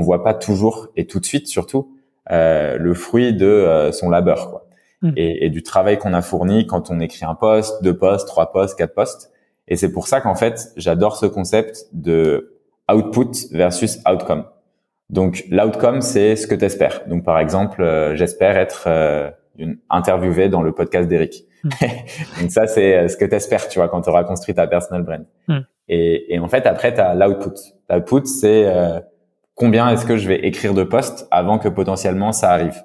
on voit pas toujours et tout de suite surtout le fruit de son labeur quoi. Hmm. Et, et, du travail qu'on a fourni quand on écrit un post, deux posts, trois posts, quatre posts. Et c'est pour ça qu'en fait, j'adore ce concept de output versus outcome. Donc l'outcome, c'est ce que tu espères. Donc par exemple, euh, j'espère être euh, interviewé dans le podcast d'Eric. Hmm. Donc ça, c'est euh, ce que tu espères, tu vois, quand tu auras construit ta personal brand. Hmm. Et, et, en fait, après, tu as l'output. L'output, c'est euh, combien est-ce que je vais écrire de posts avant que potentiellement ça arrive.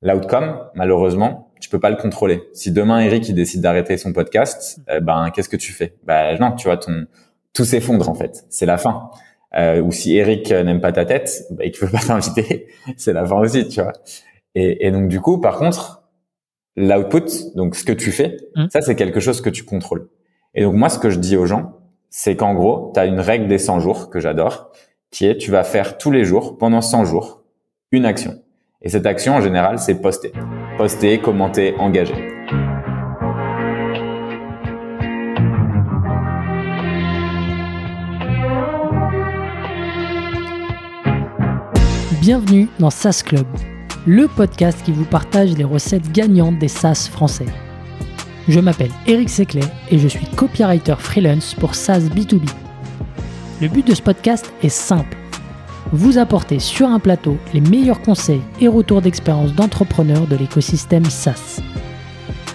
L'outcome, malheureusement, tu peux pas le contrôler. Si demain Eric il décide d'arrêter son podcast, eh ben qu'est-ce que tu fais? Ben non, tu vois ton tout s'effondre en fait. C'est la fin. Euh, ou si Eric n'aime pas ta tête bah, et qu'il veut pas t'inviter, c'est la fin aussi, tu vois. Et, et, donc du coup, par contre, l'output, donc ce que tu fais, mmh. ça c'est quelque chose que tu contrôles. Et donc moi, ce que je dis aux gens, c'est qu'en gros, tu as une règle des 100 jours que j'adore, qui tu vas faire tous les jours, pendant 100 jours, une action. Et cette action, en général, c'est poster. Poster, commenter, engager. Bienvenue dans SaaS Club, le podcast qui vous partage les recettes gagnantes des SaaS français. Je m'appelle Eric Seclet et je suis copywriter freelance pour SaaS B2B. Le but de ce podcast est simple vous apporter sur un plateau les meilleurs conseils et retours d'expérience d'entrepreneurs de l'écosystème SaaS.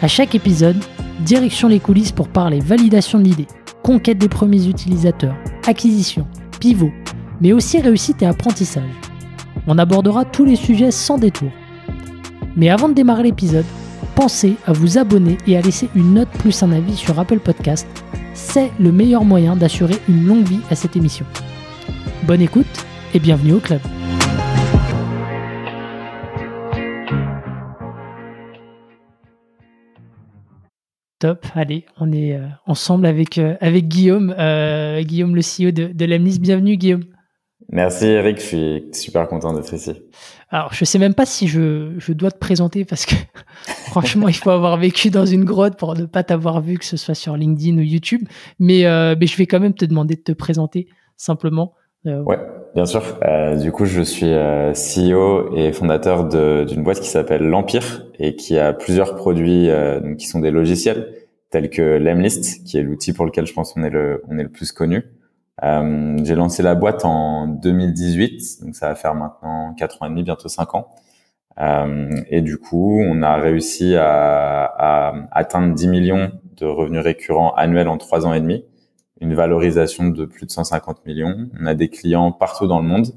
À chaque épisode, direction les coulisses pour parler validation de l'idée, conquête des premiers utilisateurs, acquisition, pivot, mais aussi réussite et apprentissage. On abordera tous les sujets sans détour. Mais avant de démarrer l'épisode, pensez à vous abonner et à laisser une note plus un avis sur Apple Podcast. C'est le meilleur moyen d'assurer une longue vie à cette émission. Bonne écoute et bienvenue au club. Top, allez, on est euh, ensemble avec, euh, avec Guillaume, euh, Guillaume le CEO de, de l'Amnis. Bienvenue Guillaume. Merci Eric, je suis super content d'être ici. Alors, je sais même pas si je, je dois te présenter parce que franchement, il faut avoir vécu dans une grotte pour ne pas t'avoir vu, que ce soit sur LinkedIn ou YouTube. Mais, mais je vais quand même te demander de te présenter simplement. ouais. Bien sûr. Euh, du coup, je suis euh, CEO et fondateur d'une boîte qui s'appelle l'Empire et qui a plusieurs produits euh, qui sont des logiciels tels que Lemlist, qui est l'outil pour lequel je pense qu'on est le on est le plus connu. Euh, j'ai lancé la boîte en 2018, donc ça va faire maintenant quatre ans et demi, bientôt cinq ans. Euh, et du coup, on a réussi à, atteindre 10 millions de revenus récurrents annuels en trois ans et demi une valorisation de plus de 150 millions. On a des clients partout dans le monde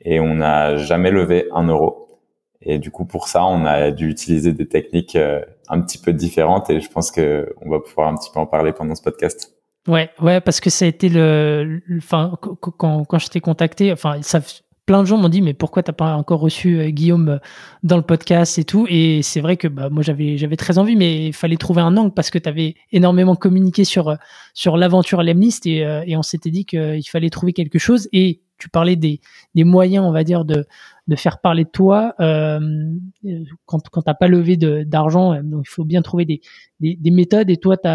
et on n'a jamais levé un euro. Et du coup, pour ça, on a dû utiliser des techniques euh, un petit peu différentes et je pense que on va pouvoir un petit peu en parler pendant ce podcast. Ouais, ouais, parce que ça a été le, enfin, quand, quand je t'ai contacté, enfin, ça, plein de gens m'ont dit mais pourquoi t'as pas encore reçu euh, Guillaume euh, dans le podcast et tout? Et c'est vrai que bah, moi j'avais j'avais très envie mais il fallait trouver un angle parce que tu avais énormément communiqué sur euh, sur l'aventure Lemlist et, et on s'était dit qu'il fallait trouver quelque chose. Et tu parlais des, des moyens on va dire de de faire parler de toi euh, quand quand t'as pas levé d'argent donc il faut bien trouver des, des, des méthodes. Et toi tu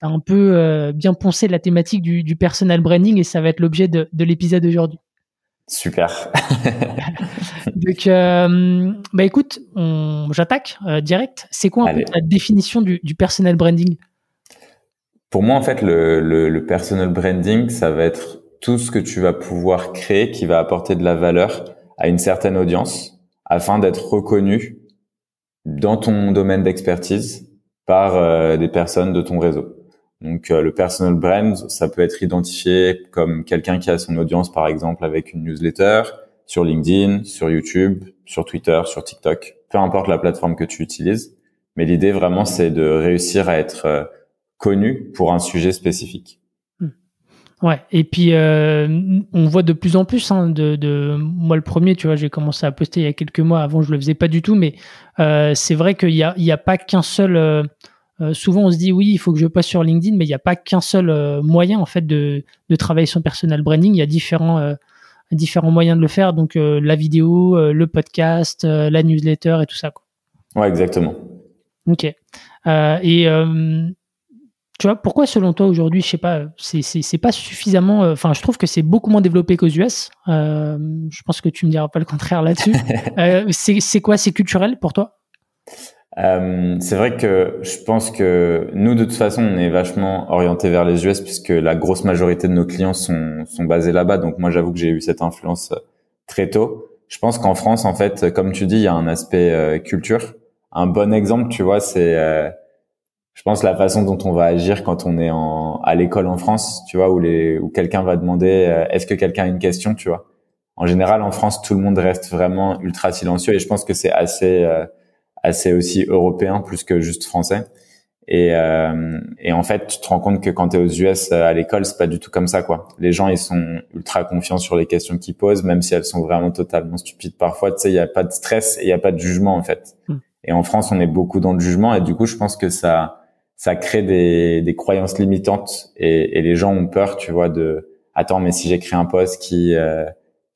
as un peu bien poncé la thématique du, du personal branding et ça va être l'objet de, de l'épisode d'aujourd'hui. Super. Donc, euh, bah écoute, j'attaque euh, direct. C'est quoi un peu la définition du, du, personal branding? Pour moi, en fait, le, le, le, personal branding, ça va être tout ce que tu vas pouvoir créer qui va apporter de la valeur à une certaine audience afin d'être reconnu dans ton domaine d'expertise par euh, des personnes de ton réseau. Donc euh, le personal brand, ça peut être identifié comme quelqu'un qui a son audience par exemple avec une newsletter sur LinkedIn, sur YouTube, sur Twitter, sur TikTok, peu importe la plateforme que tu utilises. Mais l'idée vraiment c'est de réussir à être euh, connu pour un sujet spécifique. Hmm. Ouais, et puis euh, on voit de plus en plus hein, de, moi le premier, tu vois, j'ai commencé à poster il y a quelques mois. Avant, je le faisais pas du tout, mais euh, c'est vrai qu'il y a, y a pas qu'un seul euh, euh, souvent on se dit oui, il faut que je passe sur LinkedIn, mais il n'y a pas qu'un seul euh, moyen en fait de, de, travailler son personal branding. Il y a différents euh, différents moyens de le faire, donc la vidéo, le podcast, la newsletter et tout ça. Quoi. Ouais, exactement. Ok. et tu vois, pourquoi selon toi aujourd'hui, je sais pas, c'est pas suffisamment. Euh, enfin, je trouve que c'est beaucoup moins développé qu'aux US. Euh, je pense que tu me diras pas le contraire là-dessus. euh, c'est quoi? C'est culturel pour toi? Euh, C'est vrai que je pense que nous, de toute façon, on est vachement orienté vers les US puisque la grosse majorité de nos clients sont, sont basés là-bas. Donc moi, j'avoue que j'ai eu cette influence très tôt. Je pense qu'en France, en fait, comme tu dis, il y a un aspect culture. Un bon exemple, tu vois, c'est je pense la façon dont on va agir quand on est en, à l'école en France, tu vois, où les, où quelqu'un va demander, euh, est-ce que quelqu'un a une question, tu vois. En général, en France, tout le monde reste vraiment ultra silencieux et je pense que c'est assez, euh, assez aussi européen plus que juste français. Et, euh, et en fait, tu te rends compte que quand tu es aux US à l'école, c'est pas du tout comme ça, quoi. Les gens, ils sont ultra confiants sur les questions qu'ils posent, même si elles sont vraiment totalement stupides parfois. Tu sais, il y a pas de stress et il y a pas de jugement, en fait. Hmm. Et en France, on est beaucoup dans le jugement et du coup, je pense que ça, ça crée des, des croyances limitantes et, et, les gens ont peur, tu vois, de attends, mais si j'écris un post qui euh,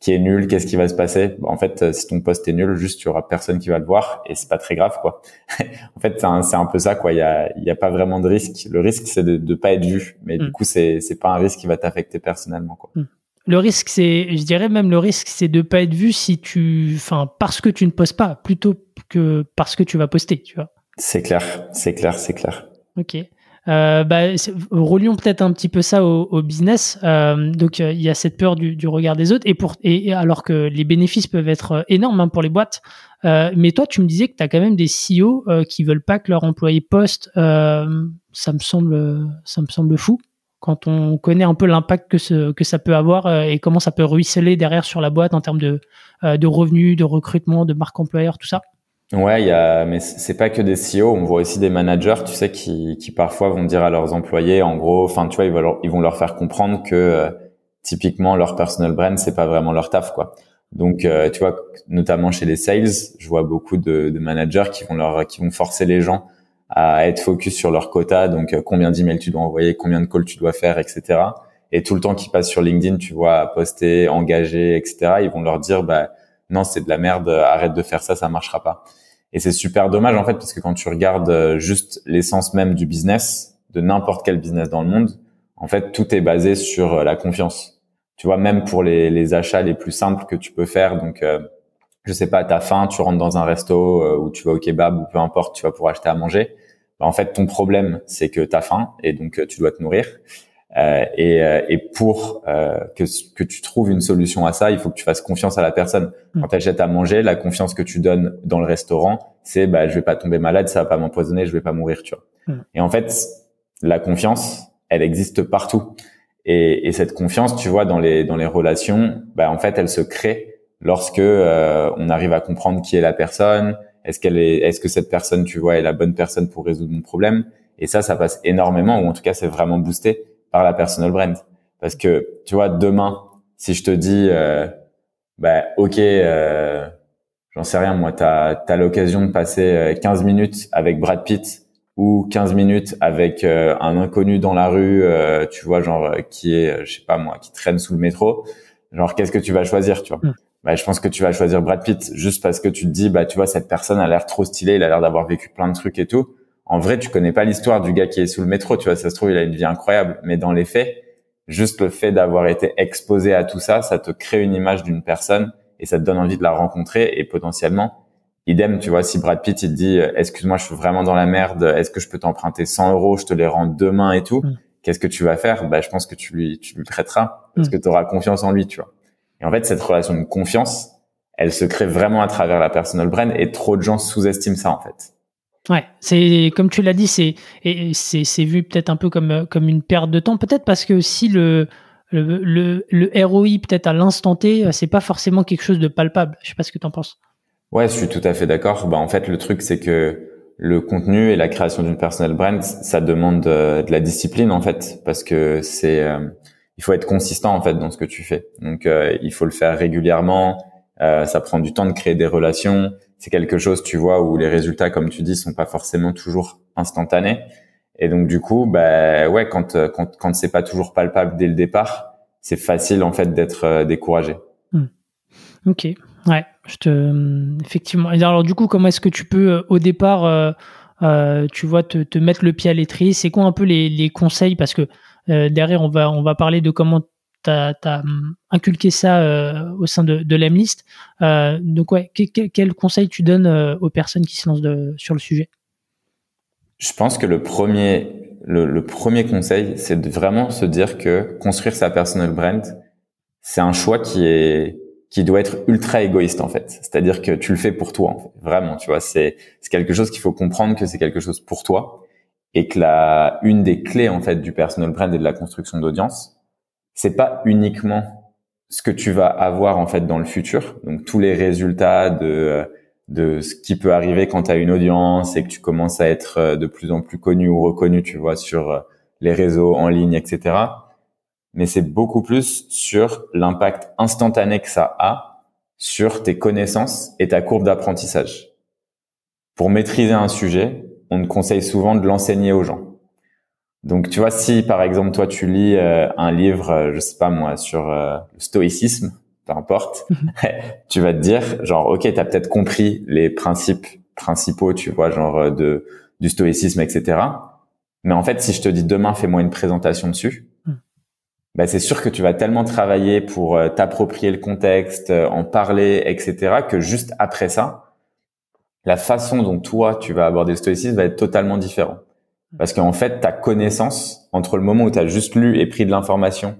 qui est nul, qu'est-ce qui va se passer? En fait, euh, si ton post est nul, juste tu auras personne qui va le voir et c'est pas très grave, quoi. en fait, c'est un, un, peu ça, quoi. Il y a il y a pas vraiment de risque. Le risque, c'est de de pas être vu, mais du mm. coup, c'est c'est pas un risque qui va t'affecter personnellement, quoi. Mm. Le risque, c'est, je dirais même le risque, c'est de pas être vu si tu, enfin, parce que tu ne postes pas, plutôt que parce que tu vas poster, tu vois. C'est clair, c'est clair, c'est clair. Ok. Euh, bah, relions peut-être un petit peu ça au, business. Euh, donc il y a cette peur du, regard des autres et pour et, alors que les bénéfices peuvent être énormes hein, pour les boîtes. Euh, mais toi, tu me disais que tu as quand même des CEO qui veulent pas que leurs employés postent. ça me semble ça me semble fou quand on connaît un peu l'impact que ce, que ça peut avoir et comment ça peut ruisseler derrière sur la boîte en termes de de revenus, de recrutement, de marque employeur, tout ça. Ouais, il y a, mais c'est pas que des CEO. On voit aussi des managers, tu sais, qui, qui parfois vont dire à leurs employés, en gros, enfin, tu vois, ils vont leur, ils vont leur faire comprendre que euh, typiquement leur personal brand, c'est pas vraiment leur taf, quoi. Donc, euh, tu vois, notamment chez les sales, je vois beaucoup de, de, managers qui vont leur, qui vont forcer les gens à être focus sur leur quota, donc euh, combien d'emails tu dois envoyer, combien de calls tu dois faire, etc. Et tout le temps qu'ils passent sur LinkedIn, tu vois, à poster, engager, etc. Ils vont leur dire, bah non, c'est de la merde, arrête de faire ça, ça marchera pas. Et c'est super dommage en fait parce que quand tu regardes euh, juste l'essence même du business, de n'importe quel business dans le monde, en fait tout est basé sur euh, la confiance. Tu vois, même pour les, achats les plus simples que tu peux faire, donc euh, je sais pas, t'as faim, tu rentres dans un resto euh, ou tu vas au kebab ou peu importe, tu vas pour acheter à manger. Bah, en fait, ton problème c'est que t'as faim et donc tu dois te nourrir. Euh, et, euh, et, pour euh, que, que tu trouves une solution à ça, il faut que tu fasses confiance à la personne. Mm. Quand tu achètes à manger, la confiance que tu donnes dans le restaurant, c'est bah je vais pas tomber malade, ça va pas m'empoisonner, je vais pas mourir, tu vois. Mm. Et en fait, la confiance, elle existe partout. Et, et, cette confiance, tu vois, dans les dans les relations, bah en fait, elle se crée lorsque on arrive à comprendre qui est la personne. Est-ce qu'elle est, est-ce que cette personne, tu vois, est la bonne personne pour résoudre mon problème Et ça, ça passe énormément, ou en tout cas, c'est vraiment boosté par la personal brand. Parce que, tu vois, demain, si je te dis, euh, bah, ok, euh, j'en sais rien, moi, tu as, l'occasion de passer 15 euh, minutes avec Brad Pitt ou 15 minutes avec euh, un inconnu dans la rue, tu vois, genre, qui est, je sais pas moi, qui traîne sous le métro, genre, qu'est-ce que tu vas choisir, tu vois? Mm. bah, je pense que tu vas choisir Brad Pitt juste parce que tu te dis, bah, tu vois, cette personne a l'air trop stylée, il a l'air d'avoir vécu plein de trucs et tout en vrai, tu connais pas l'histoire du gars qui est sous le métro, tu vois, ça se trouve, il a une vie incroyable. Mais dans les faits, juste le fait d'avoir été exposé à tout ça, ça te crée une image d'une personne et ça te donne envie de la rencontrer et potentiellement, idem, tu vois, si Brad Pitt, il te dit, euh, excuse-moi, je suis vraiment dans la merde, est-ce que je peux t'emprunter 100 euros, je te les rends demain et tout, mm. qu'est-ce que tu vas faire? Bah, je pense que tu lui, tu lui prêteras parce mm. que tu auras confiance en lui, tu vois. Et en fait, cette relation de confiance, elle se crée vraiment à travers la personal brand et trop de gens sous-estiment ça, en fait. Ouais, c'est comme tu l'as dit, c'est c'est vu peut-être un peu comme comme une perte de temps, peut-être parce que si le le, le, le ROI peut-être à l'instant T, c'est pas forcément quelque chose de palpable. Je sais pas ce que tu en penses. Ouais, je suis tout à fait d'accord. Bah en fait, le truc c'est que le contenu et la création d'une personal brand, ça demande de, la discipline en fait, parce que c'est euh, il faut être consistant en fait dans ce que tu fais. Donc euh, il faut le faire régulièrement. Euh, ça prend du temps de créer des relations c'est quelque chose, tu vois, où les résultats, comme tu dis, sont pas forcément toujours instantanés. Et donc du coup, bah ouais, quand quand quand c'est pas toujours palpable dès le départ, c'est facile en fait d'être euh, découragé. Hmm. Ok, ouais, je te effectivement. Et alors du coup, comment est-ce que tu peux euh, au départ euh, tu vois, te, mettre le pied à l'étrier? C'est quoi un peu les, conseils? Parce que derrière, on va, on va parler de comment tu as, hum, inculqué ça au sein de, de l'Emlist. donc, ouais, quel, conseil tu donnes aux personnes qui se lancent sur le sujet? Je pense que le premier, le, premier conseil, c'est de vraiment se dire que construire sa personal brand, c'est un choix qui est qui doit être ultra égoïste en fait. C'est-à-dire que tu le fais pour toi, vraiment. Tu vois, c'est c'est quelque chose qu'il faut comprendre que c'est quelque chose pour toi et que la une des clés en fait du personal brand et de la construction d'audience, c'est pas uniquement ce que tu vas avoir en fait dans le futur. Donc tous les résultats de de ce qui peut arriver quand tu as une audience et que tu commences à être euh, de plus en plus connu ou reconnu, tu vois, sur euh, les réseaux en ligne, etc. Mais c'est beaucoup plus sur l'impact instantané que ça a sur tes connaissances et ta courbe d'apprentissage. Pour maîtriser un sujet, on te conseille souvent de l'enseigner aux gens. Donc, tu vois, si par exemple toi tu lis euh, un livre, je sais pas moi, sur le stoïcisme, peu importe, mhm. tu vas te dire genre ok t'as peut-être compris les principes principaux tu vois genre euh, de du stoïcisme etc. Mais en fait si je te dis demain fais-moi une présentation dessus, mhm. bah, c'est sûr que tu vas tellement travailler pour euh, t'approprier le contexte, euh, en parler etc. que juste après ça, la façon dont toi tu vas aborder le stoïcisme va être totalement différent. Parce qu'en fait ta connaissance entre le moment où tu as juste lu et pris de l'information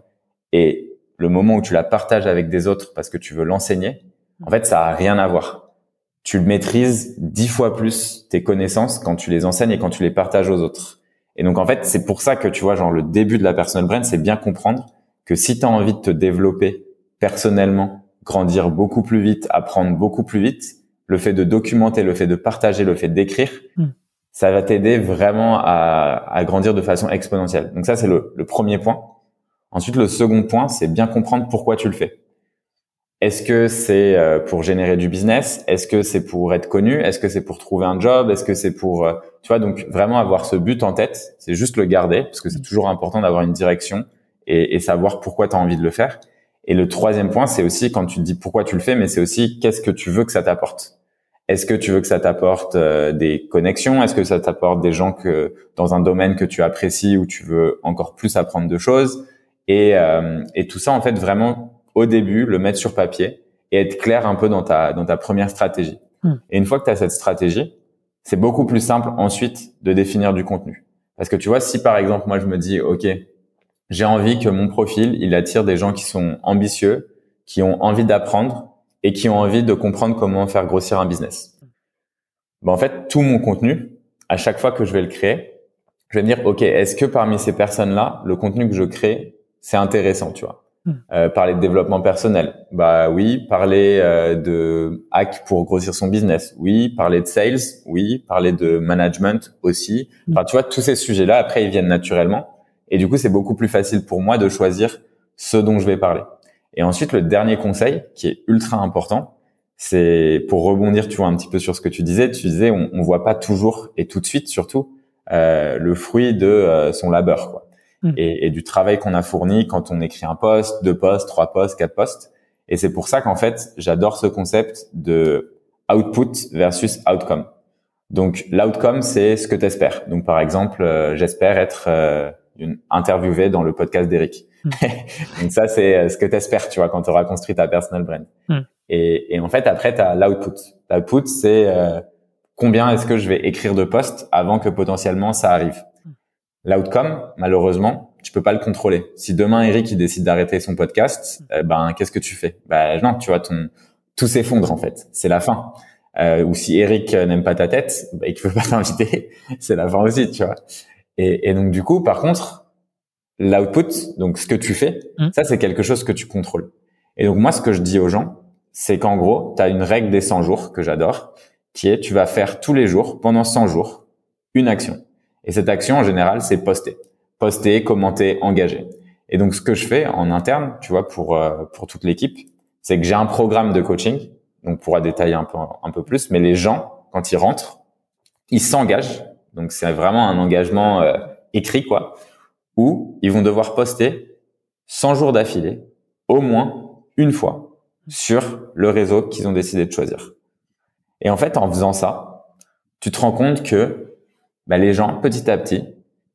et le moment où tu la partages avec des autres parce que tu veux l'enseigner, en fait, ça a rien à voir. Tu maîtrises dix fois plus tes connaissances quand tu les enseignes et quand tu les partages aux autres. Et donc, en fait, c'est pour ça que tu vois, genre, le début de la personal brand, c'est bien comprendre que si tu as envie de te développer personnellement, grandir beaucoup plus vite, apprendre beaucoup plus vite, le fait de documenter, le fait de partager, le fait d'écrire, hmm. Ça va t'aider vraiment à, à, grandir de façon exponentielle. Donc ça, c'est le, le premier point. Ensuite, le second point, c'est bien comprendre pourquoi tu le fais. Est-ce que c'est euh, pour générer du business? Est-ce que c'est pour être connu? Est-ce que c'est pour trouver un job? Est-ce que c'est pour, euh, tu vois, donc vraiment avoir ce but en tête, c'est juste le garder parce que c'est toujours important d'avoir une direction et, et savoir pourquoi tu as envie de le faire. Et le troisième point, c'est aussi quand tu te dis pourquoi tu le fais, mais c'est aussi qu'est-ce que tu veux que ça t'apporte. Est-ce que tu veux que ça t'apporte euh, des connexions? Est-ce que ça t'apporte des gens que dans un domaine que tu apprécies ou tu veux encore plus apprendre de choses? Et, euh, et tout ça, en fait, vraiment au début, le mettre sur papier et être clair un peu dans ta, dans ta première stratégie. Hmm. Et une fois que tu as cette stratégie, c'est beaucoup plus simple ensuite de définir du contenu. Parce que tu vois, si par exemple, moi, je me dis, OK, j'ai envie que mon profil, il attire des gens qui sont ambitieux, qui ont envie d'apprendre et qui ont envie de comprendre comment faire grossir un business. Ben, en fait, tout mon contenu, à chaque fois que je vais le créer, je vais me dire, OK, est-ce que parmi ces personnes-là, le contenu que je crée, c'est intéressant, tu vois? Hmm. Euh, parler de développement personnel, bah oui. Parler euh, de hack pour grossir son business, oui. Parler de sales, oui. Parler de management aussi. Hmm. Enfin, tu vois, tous ces sujets-là, après, ils viennent naturellement. Et du coup, c'est beaucoup plus facile pour moi de choisir ce dont je vais parler. Et ensuite, le dernier conseil, qui est ultra important, c'est pour rebondir, tu vois, un petit peu sur ce que tu disais. Tu disais, on, on voit pas toujours et tout de suite, surtout, euh, le fruit de euh, son labeur, quoi. Mm. et, et, du travail qu'on a fourni quand on écrit un poste, deux postes, trois postes, quatre postes. Et c'est pour ça qu'en fait, j'adore ce concept de output versus outcome. Donc l'outcome, c'est ce que tu espères. Donc par exemple, euh, j'espère être euh, interviewé dans le podcast d'Eric. Donc ça, c'est euh, ce que tu espères, tu vois, quand tu auras construit ta personal brand. Mm. Et, et, en fait, après, tu as l'output. L'output, c'est euh, combien est-ce que je vais écrire de postes avant que potentiellement ça arrive. L'outcome, malheureusement, tu peux pas le contrôler. Si demain Eric il décide d'arrêter son podcast, euh, ben qu'est-ce que tu fais? Ben non, tu vois ton tout s'effondre en fait. C'est la fin. Euh, ou si Eric n'aime pas ta tête, ben, il veut pas t'inviter, c'est la fin aussi, tu vois. Et, et, donc du coup, par contre, l'output, donc ce que tu fais, mmh. ça c'est quelque chose que tu contrôles. Et donc moi, ce que je dis aux gens, c'est qu'en gros, tu as une règle des 100 jours que j'adore, qui est tu vas faire tous les jours, pendant 100 jours, une action. Et cette action, en général, c'est poster. Poster, commenter, engager. Et donc, ce que je fais en interne, tu vois, pour, euh, pour toute l'équipe, c'est que j'ai un programme de coaching. Donc, on pourra détailler un peu, un peu plus. Mais les gens, quand ils rentrent, ils s'engagent. Donc, c'est vraiment un engagement euh, écrit, quoi. Où ils vont devoir poster 100 jours d'affilée, au moins une fois, sur le réseau qu'ils ont décidé de choisir. Et en fait, en faisant ça, tu te rends compte que bah, les gens, petit à petit,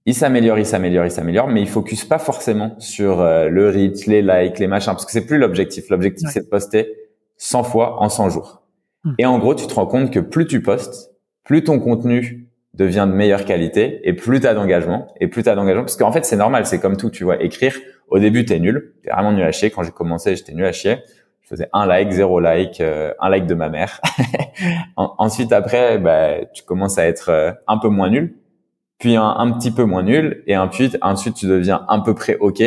ils s'améliorent, ils s'améliorent, ils s'améliorent, mais ils focusent pas forcément sur euh, le reach, les likes, les machins, parce que c'est plus l'objectif. L'objectif, c'est de poster 100 fois en 100 jours. Hmm. Et en gros, tu te rends compte que plus tu postes, plus ton contenu devient de meilleure qualité et plus t'as d'engagement et plus t'as d'engagement parce qu'en fait c'est normal c'est comme tout tu vois. Écrire au début t'es nul t'es vraiment nul à chier. Quand j'ai commencé j'étais nul à chier. Je faisais un like zéro like euh, un like de ma mère. Ensuite après bah, tu commences à être euh, un peu moins nul puis un, petit peu moins nul et ensuite ensuite tu deviens un peu près ok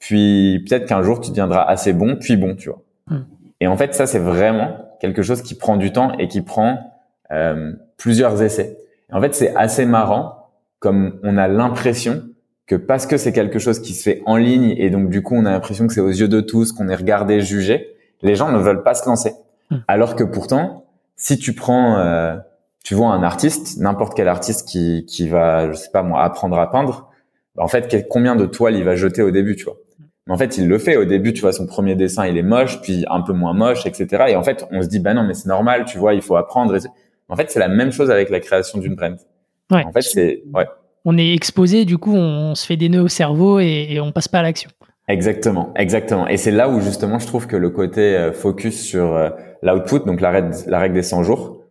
puis peut-être qu'un jour tu deviendras assez bon puis bon tu vois. Hmm. et en fait ça c'est vraiment quelque chose qui prend du temps et qui prend euh, plusieurs essais en fait, c'est assez marrant, comme on a l'impression que parce que c'est quelque chose qui se fait en ligne et donc du coup on a l'impression que c'est aux yeux de tous, qu'on est regardé, jugé, les gens ne veulent pas se lancer. Hmm. Alors que pourtant, si tu prends, euh, tu vois un artiste, n'importe quel artiste qui, qui va, je sais pas moi, apprendre à peindre, bah, en fait, combien de toiles il va jeter au début, tu vois? Mais en fait, il le fait au début, tu vois, son premier dessin, il est moche, puis un peu moins moche, etc. Et en fait, on se dit, bah non, mais c'est normal, tu vois, il faut apprendre. En fait, c'est la même chose avec la création d'une brand. Ouais. En fait, c'est ouais. On est exposé, du coup, on, se fait des nœuds au cerveau et, et on passe pas à l'action. Exactement, exactement. Et c'est là où justement, je trouve que le côté euh, focus sur euh, l'output, donc la règle, la règle des 100 jours.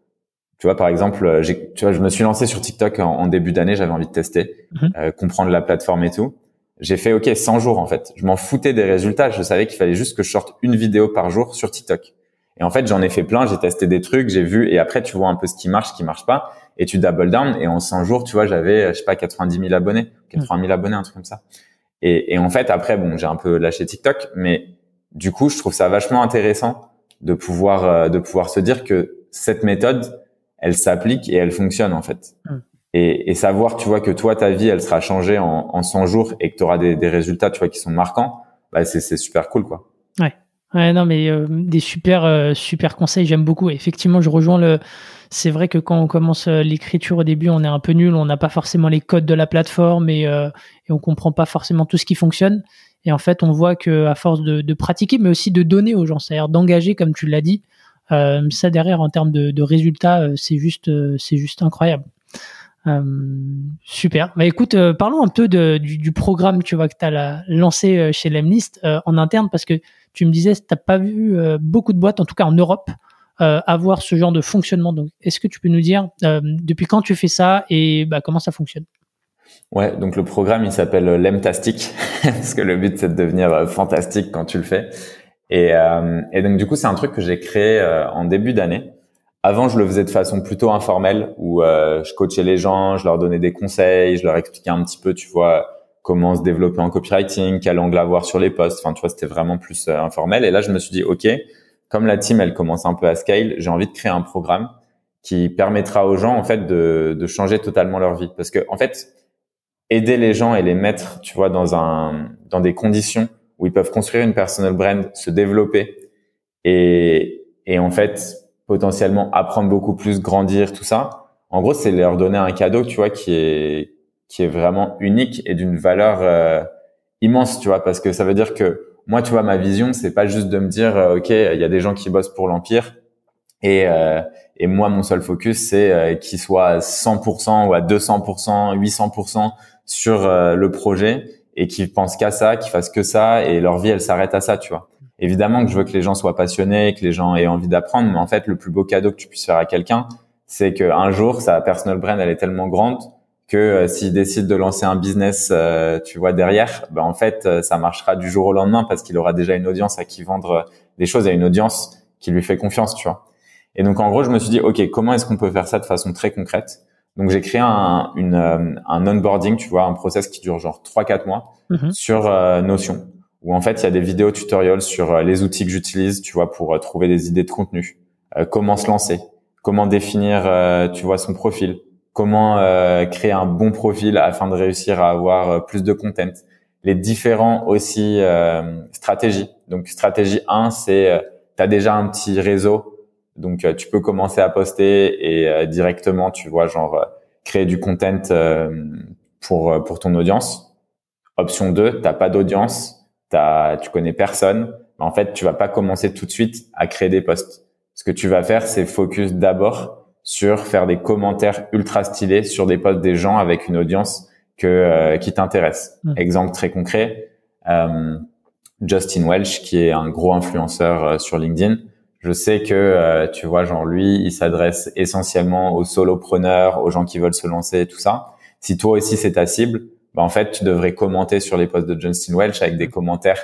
Tu vois, par exemple, euh, j'ai, tu vois, je me suis lancé sur TikTok en, début d'année, j'avais envie de tester, mhm. comprendre la plateforme et tout. J'ai fait OK 100 jours en fait. Je m'en foutais des résultats. Je savais qu'il fallait juste que je sorte une vidéo par jour sur TikTok. Et en fait, j'en ai fait plein, j'ai testé des trucs, j'ai vu, et après, tu vois un peu ce qui marche, ce qui marche pas, et tu double down. Et en 100 jours, tu vois, j'avais, je sais pas, 90 000 abonnés, 80 000 abonnés, un truc comme ça. Et, et en fait, après, bon, j'ai un peu lâché TikTok, mais du coup, je trouve ça vachement intéressant de pouvoir, euh, de pouvoir se dire que cette méthode, elle s'applique et elle fonctionne en fait. Mm. Et, et, savoir, tu vois, que toi, ta vie, elle sera changée en, en 100 jours et que tu auras des, des résultats, tu vois, qui sont marquants, bah, c'est super cool, quoi. Ouais. Ouais, non, mais euh, des super, euh, super conseils, j'aime beaucoup. Effectivement, je rejoins le. C'est vrai que quand on commence euh, l'écriture au début, on est un peu nul, on n'a pas forcément les codes de la plateforme et, et on comprend pas forcément tout ce qui fonctionne. Et en fait, on voit que à force de, de pratiquer, mais aussi de donner aux gens, c'est-à-dire d'engager, comme tu l'as dit, ça derrière en termes de, de résultats, c'est juste, c'est juste incroyable. super. Bah écoute, parlons un peu de, du, du, programme, tu vois, que tu as lancé chez Lemlist en interne, parce que tu me disais, tu n'as pas vu euh, beaucoup de boîtes, en tout cas en Europe, euh, avoir ce genre de fonctionnement. Donc, est-ce que tu peux nous dire euh, depuis quand tu fais ça et bah, comment ça fonctionne? Ouais, donc le programme il s'appelle Lemtastic parce que le but c'est de devenir fantastique quand tu le fais. Et, et donc du coup c'est un truc que j'ai créé en début d'année. Avant je le faisais de façon plutôt informelle où je coachais les gens, je leur donnais des conseils, je leur expliquais un petit peu, tu vois, comment se développer en copywriting, quel angle avoir sur les posts. Enfin, tu vois, c'était vraiment plus euh, informel. Et là, je me suis dit, OK, comme la team, elle commence un peu à scale, j'ai envie de créer un programme qui permettra aux gens, en fait, de, de changer totalement leur vie. Parce que, en fait, aider les gens et les mettre, tu vois, dans un, dans des conditions où ils peuvent construire une personal brand, se développer et, et en fait, potentiellement apprendre beaucoup plus, grandir, tout ça. En gros, c'est leur donner un cadeau, tu vois, qui est, qui est vraiment unique et d'une valeur euh, immense, tu vois, parce que ça veut dire que moi, tu vois, ma vision, c'est pas juste de me dire, euh, ok, il y a des gens qui bossent pour l'empire et euh, et moi, mon seul focus, c'est qu'ils soient à 100% ou à 200%, 800% sur le projet et qu'ils pensent qu'à ça, qu'ils fassent que ça et leur vie, elle s'arrête à ça, tu vois. Évidemment que je veux que les gens soient passionnés, que les gens aient envie d'apprendre, mais en fait, le plus beau cadeau que tu puisses faire à quelqu'un, c'est qu'un jour, sa personal brand, elle est tellement grande que euh, s'il décide de lancer un business, euh, tu vois derrière, ben en fait euh, ça marchera du jour au lendemain parce qu'il aura déjà une audience à qui vendre des choses à une audience qui lui fait confiance, tu vois. Et donc en gros je me suis dit ok comment est-ce qu'on peut faire ça de façon très concrète? Donc j'ai créé un, une, un onboarding, tu vois, un process qui dure genre 3-4 mois mhm. sur Notion où en fait il y a des vidéos tutoriels sur les outils que j'utilise, tu vois, pour trouver des idées de contenu, comment se lancer, comment définir, tu vois, son profil, comment euh, créer un bon profil afin de réussir à avoir euh, plus de content, les différents aussi euh, stratégies. Donc stratégie 1, c'est tu as déjà un petit réseau, donc tu peux commencer à poster et directement, tu vois, genre créer du content pour pour ton audience. Option 2, t'as pas d'audience, t'as tu connais personne, mais en fait, tu vas pas commencer tout de suite à créer des posts. Ce que tu vas faire, c'est focus d'abord sur faire des commentaires ultra stylés sur des posts des gens avec une audience que euh, qui t'intéresse. Mmh. Exemple très concret, euh, Justin Welch, qui est un gros influenceur euh, sur LinkedIn. Je sais que tu vois, genre lui, il s'adresse essentiellement aux solopreneurs, aux gens qui veulent se lancer, tout ça. Si toi aussi c'est ta cible, bah en fait tu devrais commenter sur les posts de Justin Welch avec des commentaires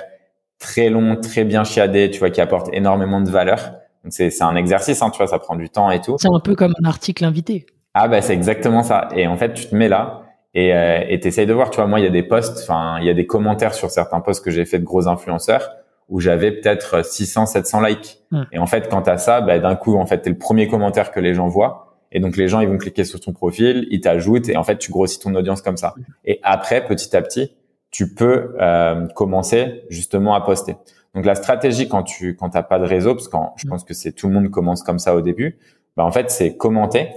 très longs, très bien chiadés, tu vois, qui apportent énormément de valeur. C'est un exercice, hein, tu vois, ça prend du temps et tout. C'est un peu comme un article invité. Ah bah c'est exactement ça. Et en fait, tu te mets là et euh, et t'essayes de voir. Tu vois, moi, il y a des posts, enfin, il y a des commentaires sur certains posts que j'ai fait de gros influenceurs où j'avais peut-être 600, 700 likes. Et en fait, quand t'as ça, bah, d'un coup, en fait, t'es le premier commentaire que les gens voient. Et donc, les gens, ils vont cliquer sur ton profil, ils t'ajoutent, et en fait, tu grossis ton audience comme ça. Et après, petit à petit, tu peux euh, commencer justement à poster. Donc, la stratégie quand tu quand t'as pas de réseau, parce que je pense que c'est tout le monde commence comme ça au début, bah, en fait, c'est commenter.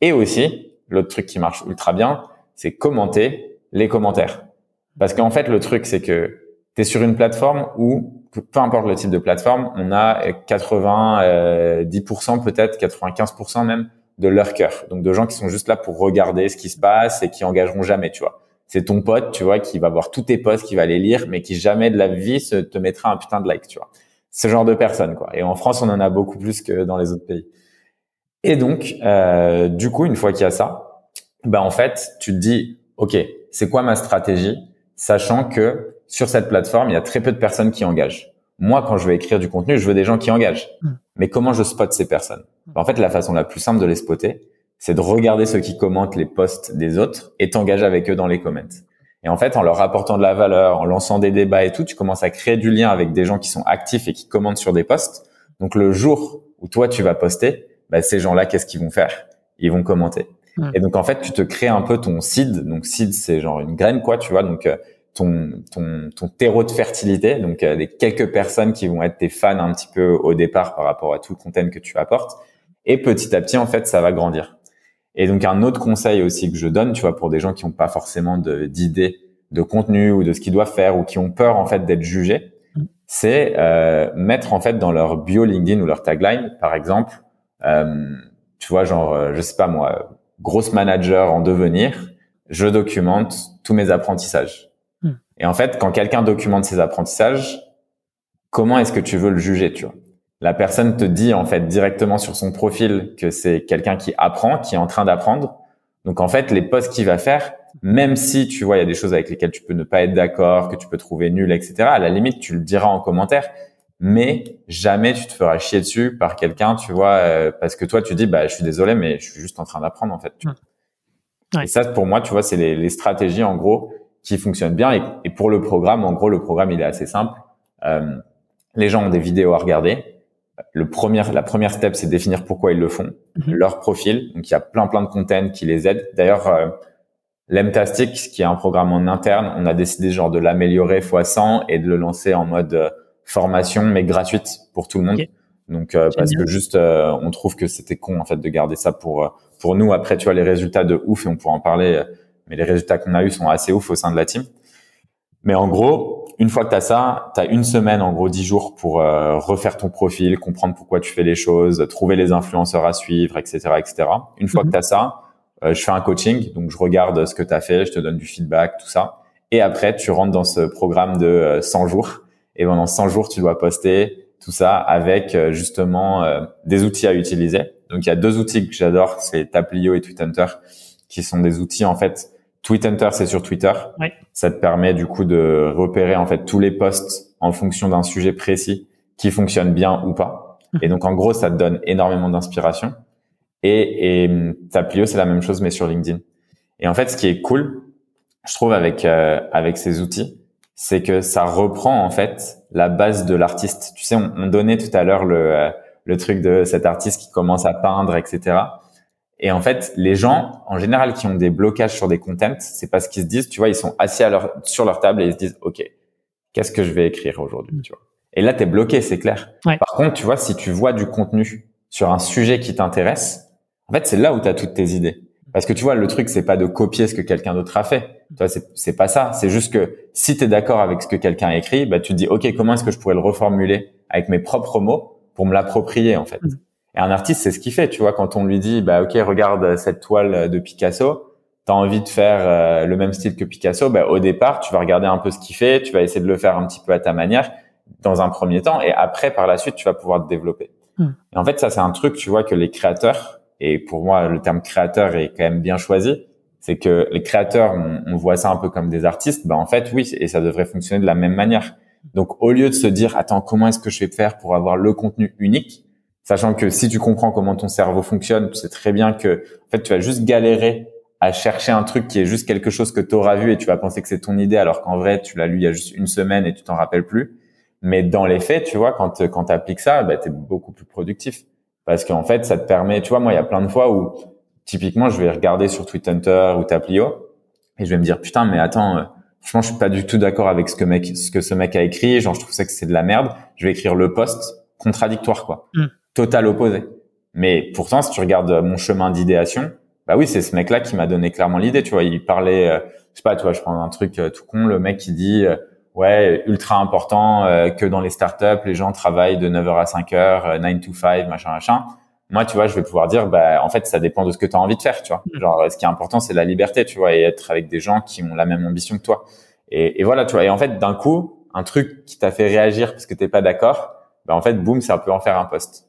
Et aussi, l'autre truc qui marche ultra bien, c'est commenter les commentaires. Parce qu'en fait, le truc, c'est que tu es sur une plateforme où, peu importe le type de plateforme, on a 80, 10% peut-être, 95% même de leur cœur. Donc de gens qui sont juste là pour regarder ce qui se passe et qui engageront jamais, tu vois. C'est ton pote, tu vois, qui va voir tous tes posts, qui va les lire, mais qui jamais de la vie se te mettra un putain de like, tu vois. Ce genre de personnes, quoi. Et en France, on en a beaucoup plus que dans les autres pays. Et donc, euh, du coup, une fois qu'il y a ça, bah en fait, tu te dis, ok, c'est quoi ma stratégie, sachant que sur cette plateforme, il y a très peu de personnes qui engagent. Moi, quand je vais écrire du contenu, je veux des gens qui engagent. Hmm. Mais comment je spot ces personnes? Bah, En fait, la façon la plus simple de les spotter, c'est de regarder ceux qui commentent les posts des autres et t'engager avec eux dans les comments. Et en fait, en leur apportant de la valeur, en lançant des débats et tout, tu commences à créer du lien avec des gens qui sont actifs et qui commentent sur des posts. Donc le jour où toi tu vas poster, bah, ces gens-là, qu'est-ce qu'ils vont faire? Ils vont commenter. Et donc en fait, tu te crées un peu ton seed. Donc seed, c'est genre une graine, quoi, tu vois. Donc euh, ton ton ton terreau de fertilité. Donc euh, les quelques personnes qui vont être tes fans un petit peu au départ par rapport à tout le contenu que tu apportes. Et petit à petit, en fait, ça va grandir. Et donc un autre conseil aussi que je donne, tu vois, pour des gens qui n'ont pas forcément d'idées de, contenu ou de ce qu'ils doivent faire ou qui ont peur en fait d'être jugés, c'est euh, mettre en fait dans leur bio LinkedIn ou leur tagline, par exemple, euh, tu vois, genre, euh, je sais pas moi, grosse manager en devenir, je documente tous mes apprentissages. Hmm. Et en fait, quand quelqu'un documente ses apprentissages, comment est-ce que tu veux le juger, tu vois? La personne te dit en fait directement sur son profil que c'est quelqu'un qui apprend, qui est en train d'apprendre. Donc en fait, les posts qu'il va faire, même si tu vois, il y a des choses avec lesquelles tu peux ne pas être d'accord, que tu peux trouver nul, etc. À la limite, tu le diras en commentaire mais jamais tu te feras chier dessus par quelqu'un, tu vois, euh, parce que toi tu dis bah je suis désolé, mais je suis juste en train d'apprendre en fait. Tu Et ça pour moi, tu vois, c'est les, les, stratégies en gros qui fonctionnent bien. Et, et, pour le programme, en gros, le programme il est assez simple. Euh, les gens ont des vidéos à regarder. Le premier, la première step, c'est définir pourquoi ils le font, mhm. leur profil. Donc il y a plein plein de content qui les aident. D'ailleurs, euh, l'Emtastic, qui est un programme en interne, on a décidé genre de l'améliorer x 100 et de le lancer en mode euh, formation mais gratuite pour tout le monde. Donc euh, parce que juste euh, on trouve que c'était con en fait de garder ça pour euh, pour nous. Après tu vois les résultats de ouf et on pourra en parler, mais les résultats qu'on a eu sont assez ouf au sein de la team. Mais en gros, une fois que tu as ça, tu as une semaine, en gros 10 jours pour refaire ton profil, comprendre pourquoi tu fais les choses, trouver les influenceurs à suivre, etc. etc. Une fois que mhm. tu as ça, je fais un coaching, donc je regarde ce que tu as fait, je te donne du feedback, tout ça. Et après, tu rentres dans ce programme de 100 jours et pendant 100 jours, tu dois poster tout ça avec euh, justement euh, des outils à utiliser. Donc il y a deux outils que j'adore, c'est Taplio et TweetHunter, qui sont des outils en fait. TweetHunter, c'est sur Twitter. Ça te permet du coup de repérer en fait tous les posts en fonction d'un sujet précis qui fonctionne bien ou pas. Hum. Et donc en gros, ça te donne énormément d'inspiration. Et, et Taplio, c'est la même chose mais sur LinkedIn. Et en fait, ce qui est cool, je trouve avec euh, avec ces outils, c'est que ça reprend en fait la base de l'artiste. Tu sais, on, on donnait tout à l'heure le, euh, le truc de cet artiste qui commence à peindre, etc. Et en fait, les gens, en général, qui ont des blocages sur des contents, c'est parce qu'ils se disent, tu vois, ils sont assis à leur, sur leur table et ils se disent, OK, qu'est-ce que je vais écrire aujourd'hui, tu vois. Et là, t'es bloqué, c'est clair. Par contre, tu vois, si tu vois du contenu sur un sujet qui t'intéresse, en fait, c'est là où tu as toutes tes idées. Parce que tu vois, le truc, c'est pas de copier ce que quelqu'un d'autre a fait. Tu vois, c'est pas ça. C'est juste que si tu es d'accord avec ce que quelqu'un a écrit, bah, tu te dis, OK, comment est-ce que je pourrais le reformuler avec mes propres mots pour me l'approprier, en fait. Et un artiste, c'est ce qu'il fait, tu vois, quand on lui dit, bah ok, regarde cette toile de Picasso, t'as envie de faire euh, le même style que Picasso, bah, au départ, tu vas regarder un peu ce qu'il fait, tu vas essayer de le faire un petit peu à ta manière dans un premier temps, et après, par la suite, tu vas pouvoir te développer. Hmm. Et en fait, ça, c'est un truc, tu vois, que les créateurs, et pour moi, le terme créateur est quand même bien choisi, c'est que les créateurs, on, voit ça un peu comme des artistes, bah en fait, oui, et ça devrait fonctionner de la même manière. Donc, au lieu de se dire, attends, comment est-ce que je vais faire pour avoir le contenu unique, sachant que si tu comprends comment ton cerveau fonctionne, tu sais très bien que, en fait, tu vas juste galérer à chercher un truc qui est juste quelque chose que tu vu et tu vas penser que c'est ton idée, alors qu'en vrai, tu l'as lu il y a juste une semaine et tu t'en rappelles plus. Mais dans les faits, tu vois, quand, quand tu appliques ça, bah, tu es beaucoup plus productif. Parce qu'en fait, ça te permet, tu vois, moi, il y a plein de fois où, typiquement, je vais regarder sur Twitter ou Taplio et je vais me dire, putain, mais attends, euh, franchement, je suis pas du tout d'accord avec ce que mec, ce que ce mec a écrit. Genre, je trouve ça que c'est de la merde. Je vais écrire le post contradictoire, quoi. Mm. Total opposé. Mais pourtant, si tu regardes mon chemin d'idéation, bah oui, c'est ce mec-là qui m'a donné clairement l'idée, tu vois. Il parlait, euh, je sais pas, tu vois, je prends un truc euh, tout con, le mec qui dit, ouais, ultra important que dans les startups, les gens travaillent de 9h à 5h, 9 to 5, machin, machin moi, tu vois, je vais pouvoir dire, bah, en fait, ça dépend de ce que tu as envie de faire, tu vois. Mm. Genre, ce qui est important, c'est la liberté, tu vois, et être avec des gens qui ont la même ambition que toi. Et, et voilà, tu vois. Et en fait, d'un coup, un truc qui t'a fait réagir parce que t'es pas d'accord, bah, en fait, boum, ça peut en faire un poste.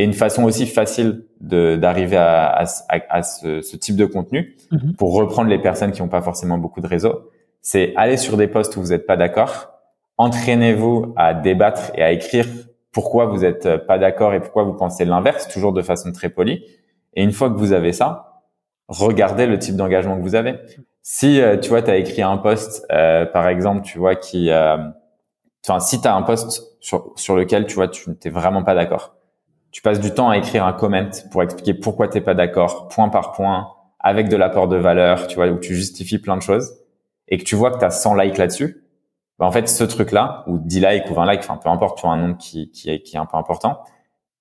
Et une façon aussi facile de d'arriver à, à, à ce, ce, type de contenu, mm-hmm. pour reprendre les personnes qui n'ont pas forcément beaucoup de réseau, c'est aller sur des postes où vous n'êtes pas d'accord, entraînez-vous à débattre et à écrire pourquoi vous êtes euh, pas d'accord et pourquoi vous pensez l'inverse, toujours de façon très polie. Et une fois que vous avez ça, regardez le type d'engagement que vous avez. Si euh, tu vois, tu as écrit un post, euh, par exemple, tu vois, qui, enfin, si tu as un post sur, sur lequel tu vois, tu n'es vraiment pas d'accord, tu passes du temps à écrire un comment pour expliquer pourquoi t'es pas d'accord, point par point, avec de l'apport de valeur, tu vois, où tu justifies plein de choses, et que tu vois que tu as 100 likes là-dessus, bah, en fait, ce truc-là, ou 10 likes ou 20 likes, enfin, peu importe, tu vois, un nombre qui, qui, est, qui est un peu important,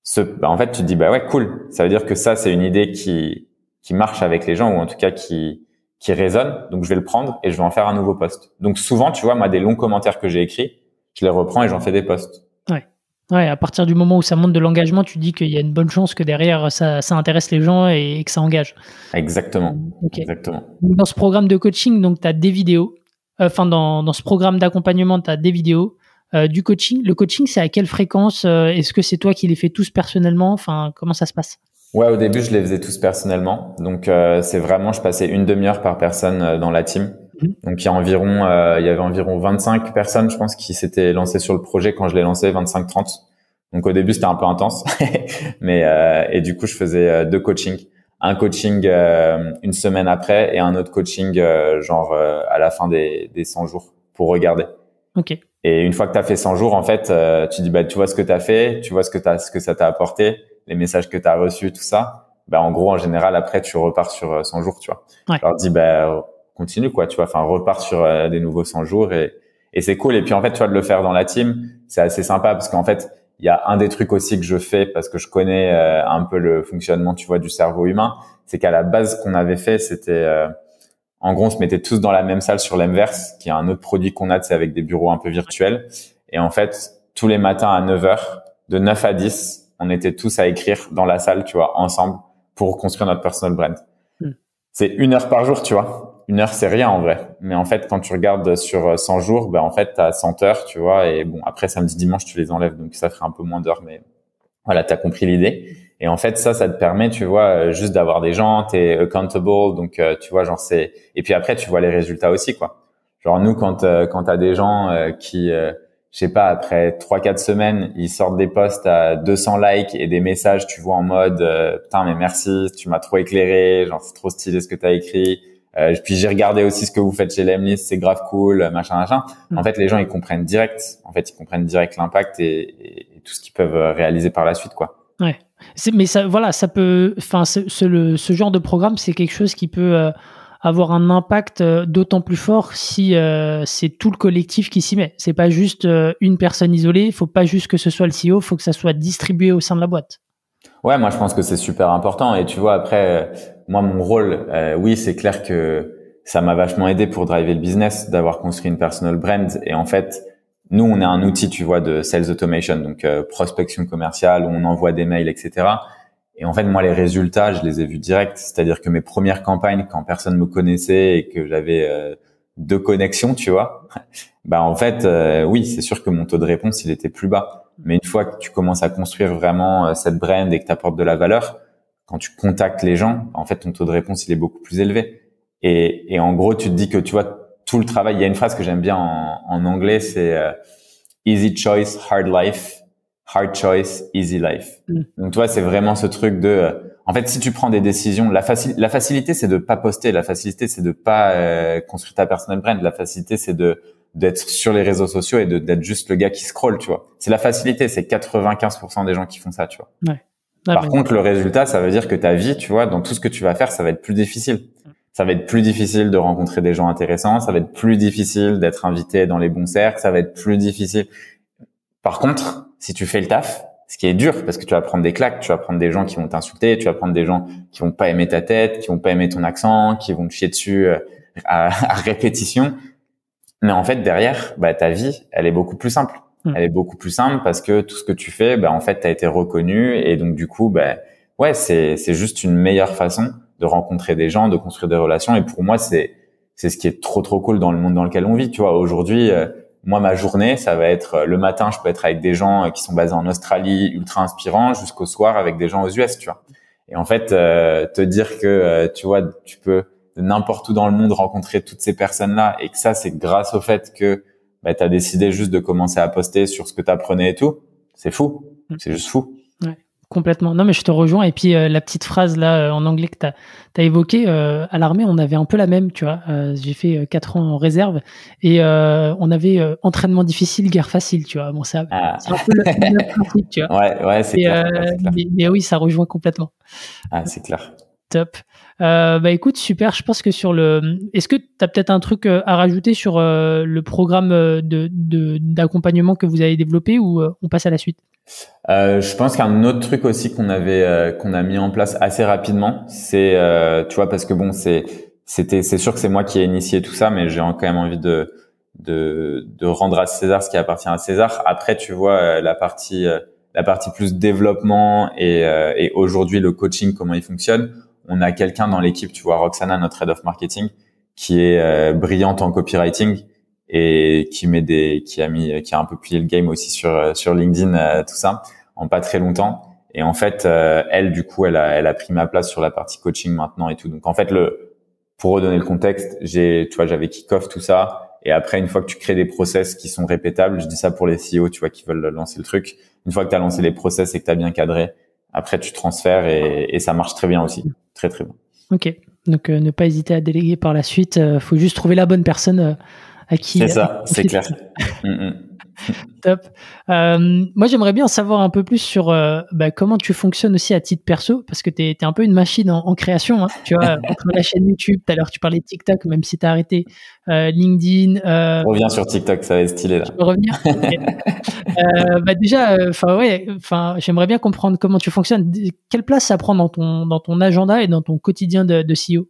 ce, bah, en fait, tu te dis, bah ouais, cool. Ça veut dire que ça, c'est une idée qui, qui marche avec les gens, ou en tout cas qui, qui résonne. Donc, je vais le prendre et je vais en faire un nouveau post. Donc, souvent, tu vois, moi, des longs commentaires que j'ai écrits, je les reprends et j'en fais des posts. Ouais. Ouais, à partir du moment où ça monte de l'engagement, tu dis qu'il y a une bonne chance que derrière ça, ça intéresse les gens et, que ça engage. Exactement. Exactement. Dans ce programme de coaching, donc tu as des vidéos, euh, enfin dans, dans ce programme d'accompagnement, tu as des vidéos, euh, du coaching. Le coaching, c'est à quelle fréquence euh, Est-ce que c'est toi qui les fais tous personnellement? Enfin, comment ça se passe? Ouais, au début, je les faisais tous personnellement. Donc, euh, c'est vraiment, je passais une demi-heure par personne dans la team. Mhm. Donc, il y a environ, il y avait environ 25 personnes, je pense, qui s'étaient lancées sur le projet quand je l'ai lancé, 25-30. Donc, au début, c'était un peu intense, mais et du coup, je faisais deux coachings un coaching euh, une semaine après et un autre coaching euh, genre euh, à la fin des, des 100 jours pour regarder. Ok. Et une fois que tu as fait 100 jours, en fait, tu dis bah tu vois ce que tu as fait, tu vois ce que t'as ce que ça t'a apporté, les messages que tu as reçus, tout ça. Bah en gros en général après tu repars sur 100 jours, tu vois. Ouais. Je leur dis bah continue quoi, tu vois, enfin repars sur des nouveaux 100 jours et et c'est cool et puis en fait tu vois de le faire dans la team, c'est assez sympa parce qu'en fait il y a un des trucs aussi que je fais parce que je connais euh, un peu le fonctionnement, tu vois, du cerveau humain, c'est qu'à la base, ce qu'on avait fait, c'était, euh, en gros, on se mettait tous dans la même salle sur l'Inverse, qui est un autre produit qu'on a, c'est avec des bureaux un peu virtuels. Et en fait, tous les matins à 9 heures, de 9 à 10, on était tous à écrire dans la salle, tu vois, ensemble, pour construire notre personal brand. Hmm. C'est une heure par jour, tu vois une heure, c'est rien en vrai. Mais en fait, quand tu regardes sur 100 jours, ben en fait, tu as 100 heures, tu vois. Et bon, après, samedi, dimanche, tu les enlèves. Donc, ça ferait un peu moins d'heures. Mais voilà, tu as compris l'idée. Et en fait, ça, ça te permet, tu vois, euh, juste d'avoir des gens, tu es accountable. Donc, euh, tu vois, genre, c'est... Et puis après, tu vois les résultats aussi, quoi. Genre, nous, quand, euh, quand tu as des gens qui, je sais pas, après 3-4 semaines, ils sortent des posts à 200 likes et des messages, tu vois, en mode, putain, mais merci, tu m'as trop éclairé, genre, c'est trop stylé ce que tu as écrit euh, puis j'ai regardé aussi ce que vous faites chez Lemlist, c'est grave cool, machin, machin. Mm. En fait, les gens ils comprennent direct. En fait, ils comprennent direct l'impact et, et, tout ce qu'ils peuvent euh, réaliser par la suite, quoi. Ouais. Mais ça, voilà, ça peut. Enfin, ce, ce genre de programme, c'est quelque chose qui peut euh, avoir un impact d'autant plus fort si c'est tout le collectif qui s'y met. C'est pas juste une personne isolée. Il faut pas juste que ce soit le CEO. Il faut que ça soit distribué au sein de la boîte. Ouais, moi je pense que c'est super important. Et tu vois, après, moi mon rôle, euh, oui, c'est clair que ça m'a vachement aidé pour driver le business, d'avoir construit une personal brand. Et en fait, nous, on est un outil, tu vois, de sales automation, donc euh, prospection commerciale, on envoie des mails, etc. Et en fait, moi, les résultats, je les ai vus direct. C'est-à-dire que mes premières campagnes, quand personne me connaissait et que j'avais euh, deux connexions, tu vois, bah en fait, euh, oui, c'est sûr que mon taux de réponse, il était plus bas. Mais une fois que tu commences à construire vraiment euh, cette brand et que tu apportes de la valeur, quand tu contactes les gens, en fait, ton taux de réponse, il est beaucoup plus élevé. Et, et en gros, tu te dis que tu vois tout le travail. Il y a une phrase que j'aime bien en, en anglais, c'est easy choice, hard life hard choice, easy life. Mm. Donc, toi, c'est vraiment ce truc de, euh, en fait, si tu prends des décisions, la, la facilité, c'est de pas poster. La facilité, c'est de pas euh, construire ta personal brand. La facilité, c'est de d'être sur les réseaux sociaux et d'être juste le gars qui scrolle, tu vois. C'est la facilité. C'est 95% des gens qui font ça, tu vois. Ouais. Par contre, le résultat, ça veut dire que ta vie, tu vois, dans tout ce que tu vas faire, ça va être plus difficile. Ça va être plus difficile de rencontrer des gens intéressants. Ça va être plus difficile d'être invité dans les bons cercles. Ça va être plus difficile. Par contre, si tu fais le taf, ce qui est dur parce que tu vas prendre des claques, tu vas prendre des gens qui vont t'insulter, tu vas prendre des gens qui vont pas aimer ta tête, qui vont pas aimer ton accent, qui vont te chier dessus euh, à, répétition. Mais en fait, derrière, bah, ta vie, elle est beaucoup plus simple. Hmm. Elle est beaucoup plus simple parce que tout ce que tu fais, bah, en fait, tu as été reconnu et donc du coup, bah, ouais, c'est c'est juste une meilleure façon de rencontrer des gens, de construire des relations. Et pour moi, c'est c'est ce qui est trop trop cool dans le monde dans lequel on vit. Tu vois, aujourd'hui, euh, moi, ma journée, ça va être euh, le matin, je peux être avec des gens euh, qui sont basés en Australie, ultra inspirants, jusqu'au soir avec des gens aux US, tu vois. Et en fait, euh, te dire que tu vois, tu peux de n'importe où dans le monde rencontrer toutes ces personnes-là, et que ça, c'est grâce au fait que bah, tu as décidé juste de commencer à poster sur ce que tu apprenais et tout, c'est fou. Mm. C'est juste fou. Complètement. Non, mais je te rejoins. Et puis, euh, la petite phrase là euh, en anglais que tu as, as évoquée, euh, à l'armée, on avait un peu la même, tu vois. J'ai fait quatre ans en réserve et on avait entraînement difficile, guerre facile, tu vois. Bon, c'est ah. un peu le, même principe, tu vois. Ouais, ouais, c'est clair, Mais, mais, oui, ça rejoint complètement. Ah, c'est clair. Top. Euh, bah écoute, super. Je pense que sur le, est-ce que tu as peut-être un truc à rajouter sur le programme de d'accompagnement que vous avez développé ou on passe à la suite? Euh, je pense qu'un autre truc aussi qu'on avait euh, qu'on a mis en place assez rapidement, c'est euh, tu vois parce que bon c'est c'était c'est sûr que c'est moi qui ai initié tout ça, mais j'ai quand même envie de de de rendre à César ce qui appartient à César. Après tu vois euh, la partie euh, la partie plus développement et et aujourd'hui le coaching comment il fonctionne. On a quelqu'un dans l'équipe, tu vois Roxana notre head of marketing qui est brillante en copywriting et qui met des, qui a mis, qui a un peu plié le game aussi sur sur LinkedIn, euh, tout ça, en pas très longtemps. Et en fait, euh, elle, du coup, elle a, elle a pris ma place sur la partie coaching maintenant et tout. Donc en fait, le, pour redonner le contexte, j'ai, tu vois, j'avais kick-off tout ça. Et après, une fois que tu crées des process qui sont répétables, je dis ça pour les CEO, tu vois, qui veulent lancer le truc. Une fois que tu as lancé les process et que tu as bien cadré, après tu transfères et, et, ça marche très bien aussi, très très bien. Ok, donc euh, ne pas hésiter à déléguer par la suite. Euh, faut juste trouver la bonne personne c'est ça, c'est clair. Mm. Top. Euh, moi, j'aimerais bien savoir un peu plus sur euh, bah, comment tu fonctionnes aussi à titre perso, parce que tu es, un peu une machine en, création. Hein, tu vois, entre la chaîne YouTube, tout à l'heure tu parlais de TikTok, même si tu as arrêté, euh, LinkedIn. Euh, Reviens sur TikTok, ça va être stylé là. Je peux revenir? bah, déjà, enfin ouais, enfin j'aimerais bien comprendre comment tu fonctionnes. Quelle place ça prend dans ton dans ton agenda et dans ton quotidien de, de CEO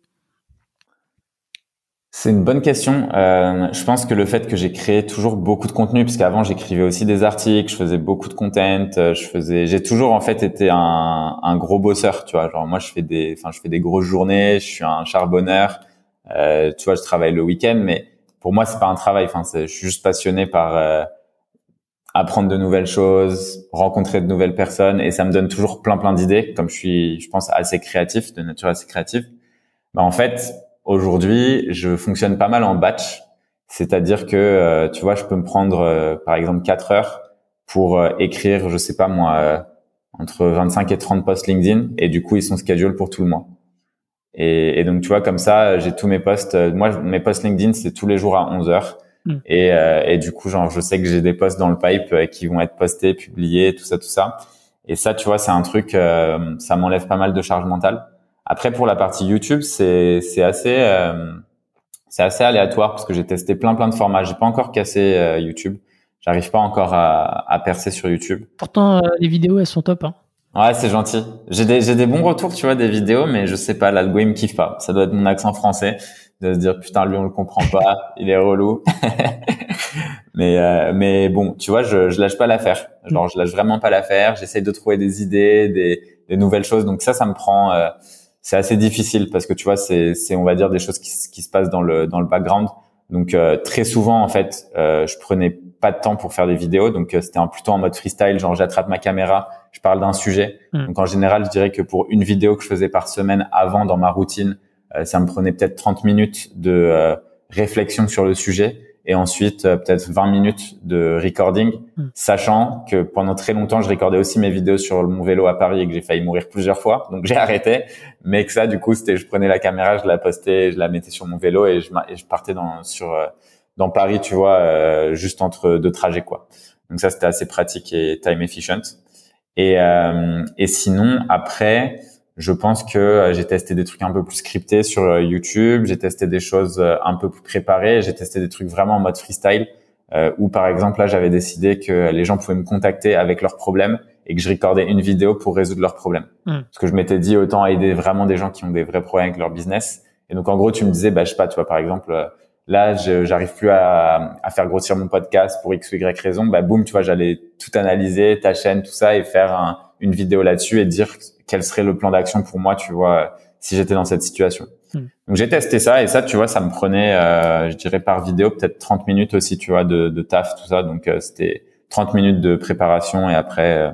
c'est une bonne question. Euh, je pense que le fait que j'ai créé toujours beaucoup de contenu, puisqu'avant j'écrivais aussi des articles, je faisais beaucoup de content, euh, je faisais, j'ai toujours en fait été un, un, gros bosseur, tu vois. Genre moi je fais des, enfin je fais des grosses journées, je suis un charbonneur, euh, tu vois, je travaille le week-end, mais pour moi c'est pas un travail. Enfin, je suis juste passionné par euh, apprendre de nouvelles choses, rencontrer de nouvelles personnes, et ça me donne toujours plein plein d'idées. Comme je suis, je pense assez créatif, de nature assez créative. Bah en fait Aujourd'hui, je fonctionne pas mal en batch, c'est-à-dire que euh, tu vois, je peux me prendre euh, par exemple 4 heures pour euh, écrire, je sais pas moi, entre 25 et 30 posts LinkedIn et du coup, ils sont scheduled pour tout le mois. Et, et donc tu vois, comme ça, j'ai tous mes posts. moi, mes posts LinkedIn, c'est tous les jours à 11 heures. Hmm. Et, et du coup, genre, je sais que j'ai des posts dans le pipe qui vont être postés, publiés, tout ça, tout ça. Et ça, tu vois, c'est un truc, ça m'enlève pas mal de charge mentale. Après, pour la partie YouTube, c'est c'est assez euh, c'est assez aléatoire parce que j'ai testé plein plein de formats. J'ai pas encore cassé euh, YouTube. J'arrive pas encore à, à, percer sur YouTube. Pourtant, euh, les vidéos elles sont top. Hein. Ouais, c'est gentil. J'ai des j'ai des bons retours, tu vois, des vidéos, mais je sais pas, l'algo il me kiffe pas. Ça doit être mon accent français de se dire putain lui on le comprend pas, il est relou. mais mais bon, tu vois, je je lâche pas l'affaire. Genre je lâche vraiment pas l'affaire. J'essaie de trouver des idées, des des nouvelles choses. Donc ça, ça me prend, euh, c'est assez difficile parce que tu vois, c'est, c'est on va dire des choses qui, qui se passent dans le dans le background. Donc euh, très souvent en fait, euh, je prenais pas de temps pour faire des vidéos, donc c'était plutôt en mode freestyle, genre j'attrape ma caméra, je parle d'un sujet. Hmm. Donc en général, je dirais que pour une vidéo que je faisais par semaine avant dans ma routine, ça me prenait peut-être 30 minutes de réflexion sur le sujet et ensuite euh, peut-être 20 minutes de recording, hmm. sachant que pendant très longtemps, je recordais aussi mes vidéos sur mon vélo à Paris et que j'ai failli mourir plusieurs fois, donc j'ai arrêté. Mais que ça, du coup, c'était je prenais la caméra, je la postais, je la mettais sur mon vélo et je, et je partais dans sur euh, dans Paris, tu vois, euh, juste entre deux trajets, quoi. Donc ça, c'était assez pratique et time efficient. Et, et sinon, après, je pense que euh, j'ai testé des trucs un peu plus scriptés sur euh, YouTube, j'ai testé des choses euh, un peu plus préparées, j'ai testé des trucs vraiment en mode freestyle, euh, où par exemple là j'avais décidé que les gens pouvaient me contacter avec leurs problèmes et que je recordais une vidéo pour résoudre leurs problèmes. Hmm. Parce que je m'étais dit autant aider vraiment des gens qui ont des vrais problèmes avec leur business. Et donc en gros tu me disais bah je sais pas tu vois par exemple là j'arrive plus à, à, faire grossir mon podcast pour x ou y raison, bah boum tu vois j'allais tout analyser ta chaîne tout ça et faire un, une vidéo là-dessus et dire quel serait le plan d'action pour moi, tu vois, si j'étais dans cette situation. Hmm. Donc j'ai testé ça et ça, tu vois, ça me prenait, euh, je dirais par vidéo peut-être 30 minutes aussi, tu vois, de, de taf, tout ça. Donc euh, c'était 30 minutes de préparation et après, euh,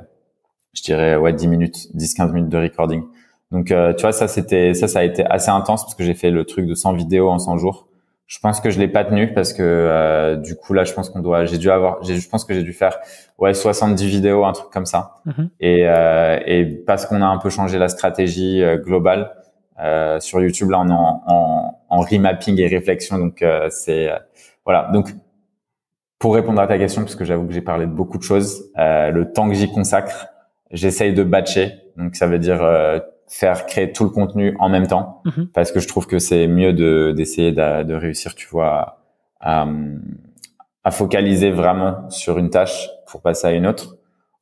je dirais ouais 10 minutes, 10-15 minutes de recording. Donc tu vois, ça c'était ça, ça a été assez intense parce que j'ai fait le truc de 100 vidéos en 100 jours. Je pense que je l'ai pas tenu parce que euh, du coup là, je pense qu'on doit, j'ai dû avoir, je pense que j'ai dû faire ouais 70 vidéos, un truc comme ça. Mhm. Et, euh, et parce qu'on a un peu changé la stratégie euh, globale euh, sur YouTube, là on est en, en, en remapping et réflexion, donc euh, c'est voilà. Donc pour répondre à ta question, parce que j'avoue que j'ai parlé de beaucoup de choses, le temps que j'y consacre, j'essaye de batcher. Donc ça veut dire faire créer tout le contenu en même temps mhm. parce que je trouve que c'est mieux de d'essayer de, de, réussir tu vois à, à, focaliser vraiment sur une tâche pour passer à une autre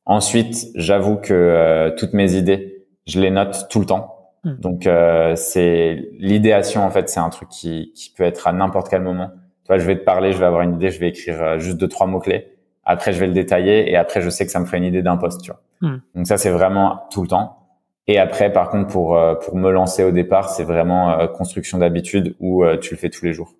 ensuite j'avoue que euh, toutes mes idées je les note tout le temps mhm. donc euh, c'est l'idéation en fait c'est un truc qui, qui peut être à n'importe quel moment tu vois je vais te parler je vais avoir une idée je vais écrire euh, juste deux trois mots clés après je vais le détailler et après je sais que ça me ferait une idée d'un poste tu vois mhm. donc ça c'est vraiment tout le temps et après, par contre, pour euh, pour me lancer au départ, c'est vraiment euh, construction d'habitude où euh, tu le fais tous les jours.